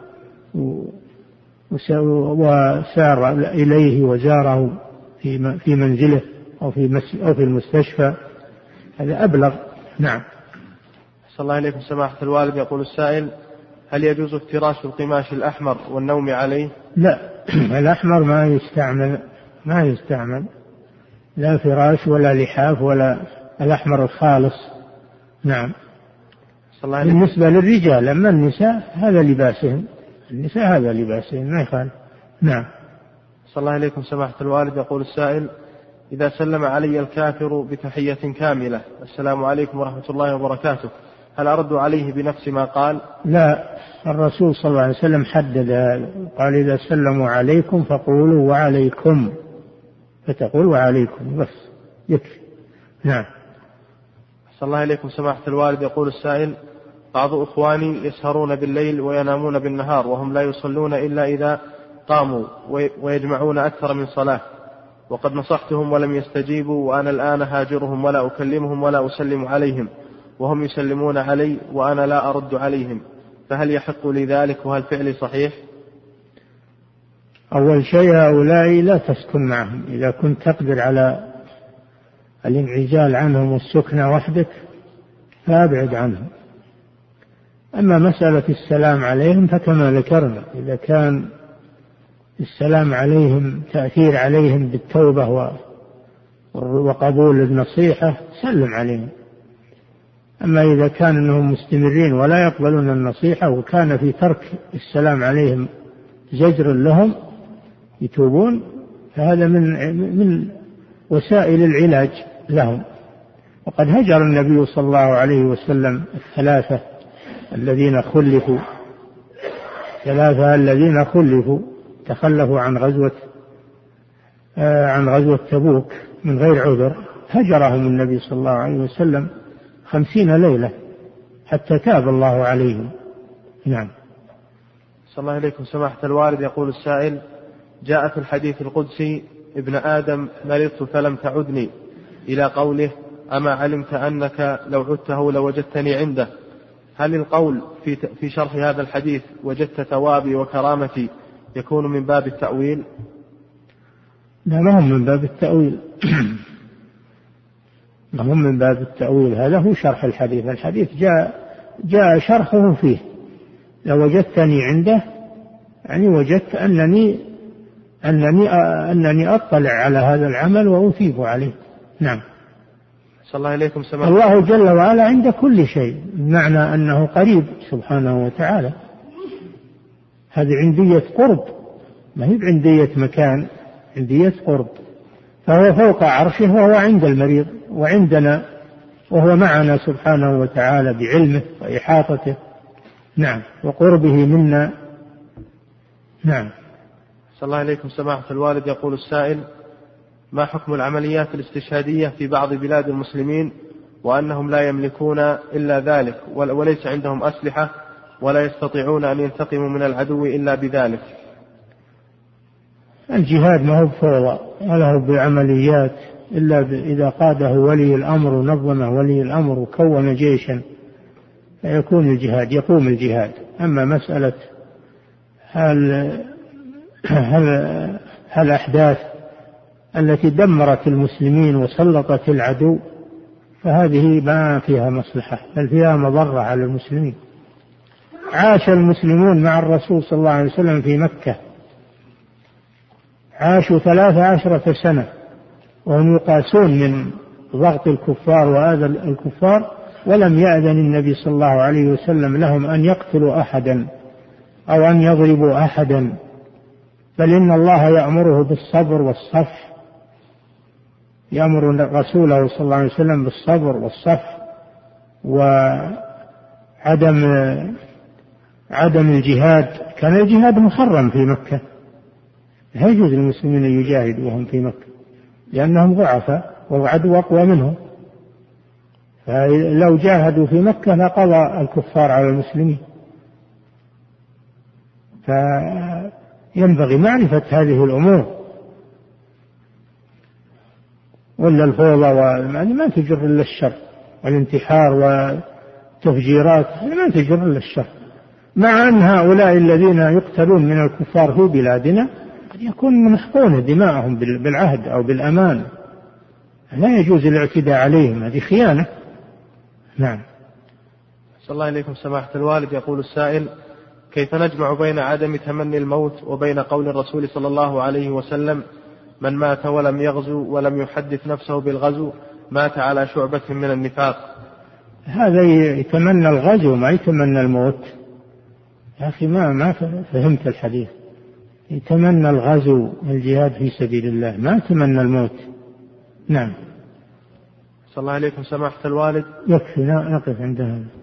[SPEAKER 2] وسار إليه وزاره في منزله أو في أو في المستشفى هذا أبلغ نعم
[SPEAKER 3] صلى الله عليكم سماحة الوالد يقول السائل هل يجوز افتراش القماش الأحمر والنوم عليه؟
[SPEAKER 2] لا الأحمر ما يستعمل ما يستعمل لا فراش ولا لحاف ولا الأحمر الخالص نعم بالنسبة للرجال أما النساء هذا لباسهم النساء هذا لباسهن يعني ما يخالف نعم
[SPEAKER 3] صلى الله عليكم سماحة الوالد يقول السائل إذا سلم علي الكافر بتحية كاملة السلام عليكم ورحمة الله وبركاته هل أرد عليه بنفس ما قال
[SPEAKER 2] لا الرسول صلى الله عليه وسلم حدد قال إذا سلموا عليكم فقولوا وعليكم فتقول وعليكم بس يكفي نعم
[SPEAKER 3] صلى الله عليكم سماحة الوالد يقول السائل بعض إخواني يسهرون بالليل وينامون بالنهار وهم لا يصلون إلا إذا قاموا ويجمعون أكثر من صلاة وقد نصحتهم ولم يستجيبوا وأنا الآن هاجرهم ولا أكلمهم ولا أسلم عليهم وهم يسلمون علي وأنا لا أرد عليهم فهل يحق لي ذلك وهل فعلي صحيح؟
[SPEAKER 2] أول شيء هؤلاء لا تسكن معهم إذا كنت تقدر على الانعزال عنهم والسكنة وحدك فأبعد عنهم أما مسألة السلام عليهم فكما ذكرنا إذا كان السلام عليهم تأثير عليهم بالتوبة وقبول النصيحة سلم عليهم أما إذا كان أنهم مستمرين ولا يقبلون النصيحة وكان في ترك السلام عليهم زجر لهم يتوبون فهذا من من وسائل العلاج لهم وقد هجر النبي صلى الله عليه وسلم الثلاثة الذين خلفوا ثلاثة الذين خلفوا تخلفوا عن غزوة آه، عن غزوة تبوك من غير عذر هجرهم النبي صلى الله عليه وسلم خمسين ليلة حتى تاب الله عليهم نعم
[SPEAKER 3] صلى الله عليكم سماحة الوالد يقول السائل جاء في الحديث القدسي ابن آدم مرضت فلم تعدني إلى قوله أما علمت أنك لو عدته لوجدتني عنده هل القول في في شرح هذا الحديث وجدت ثوابي وكرامتي يكون من باب التأويل؟
[SPEAKER 2] لا ما هو من باب التأويل ما هو من باب التأويل هذا هو شرح الحديث الحديث جاء جاء شرحه فيه لو وجدتني عنده يعني وجدت أنني أنني أنني أطلع على هذا العمل وأثيب عليه نعم صلى الله عليكم سمع الله جل وعلا عند كل شيء بمعنى أنه قريب سبحانه وتعالى هذه عندية قرب ما هي بعندية مكان عندية قرب فهو فوق عرشه وهو عند المريض وعندنا وهو معنا سبحانه وتعالى بعلمه وإحاطته نعم وقربه منا نعم
[SPEAKER 3] صلى الله عليكم سماحة الوالد يقول السائل ما حكم العمليات الاستشهادية في بعض بلاد المسلمين وأنهم لا يملكون إلا ذلك وليس عندهم أسلحة ولا يستطيعون أن ينتقموا من العدو إلا بذلك
[SPEAKER 2] الجهاد ما هو بفوضى ولا هو بعمليات إلا إذا قاده ولي الأمر ونظمه ولي الأمر وكون جيشا فيكون الجهاد يقوم الجهاد أما مسألة هل هل هل أحداث التي دمرت المسلمين وسلطت العدو فهذه ما فيها مصلحة بل فيها مضرة على المسلمين عاش المسلمون مع الرسول صلى الله عليه وسلم في مكة عاشوا ثلاث عشرة سنة وهم يقاسون من ضغط الكفار وآذى الكفار ولم يأذن النبي صلى الله عليه وسلم لهم أن يقتلوا أحدا أو أن يضربوا أحدا بل إن الله يأمره بالصبر والصفح يأمر رسوله صلى الله عليه وسلم بالصبر والصف وعدم عدم الجهاد كان الجهاد محرم في مكة لا يجوز للمسلمين أن يجاهدوا وهم في مكة لأنهم ضعفاء والعدو أقوى منهم فلو جاهدوا في مكة لقضى الكفار على المسلمين فينبغي معرفة هذه الأمور ولا الفوضى يعني ما تجر إلا الشر والانتحار والتفجيرات يعني ما تجر إلا الشر مع أن هؤلاء الذين يقتلون من الكفار في بلادنا قد يكون محقون دماءهم بالعهد أو بالأمان لا يجوز الاعتداء عليهم هذه خيانة نعم
[SPEAKER 3] صلى الله إليكم سماحة الوالد يقول السائل كيف نجمع بين عدم تمني الموت وبين قول الرسول صلى الله عليه وسلم من مات ولم يغزو ولم يحدث نفسه بالغزو مات على شعبة من النفاق
[SPEAKER 2] هذا يتمنى الغزو ما يتمنى الموت يا أخي ما ما فهمت الحديث يتمنى الغزو والجهاد في سبيل الله ما يتمنى الموت نعم
[SPEAKER 3] صلى الله عليكم سماحة الوالد
[SPEAKER 2] يكفي نقف عند هذا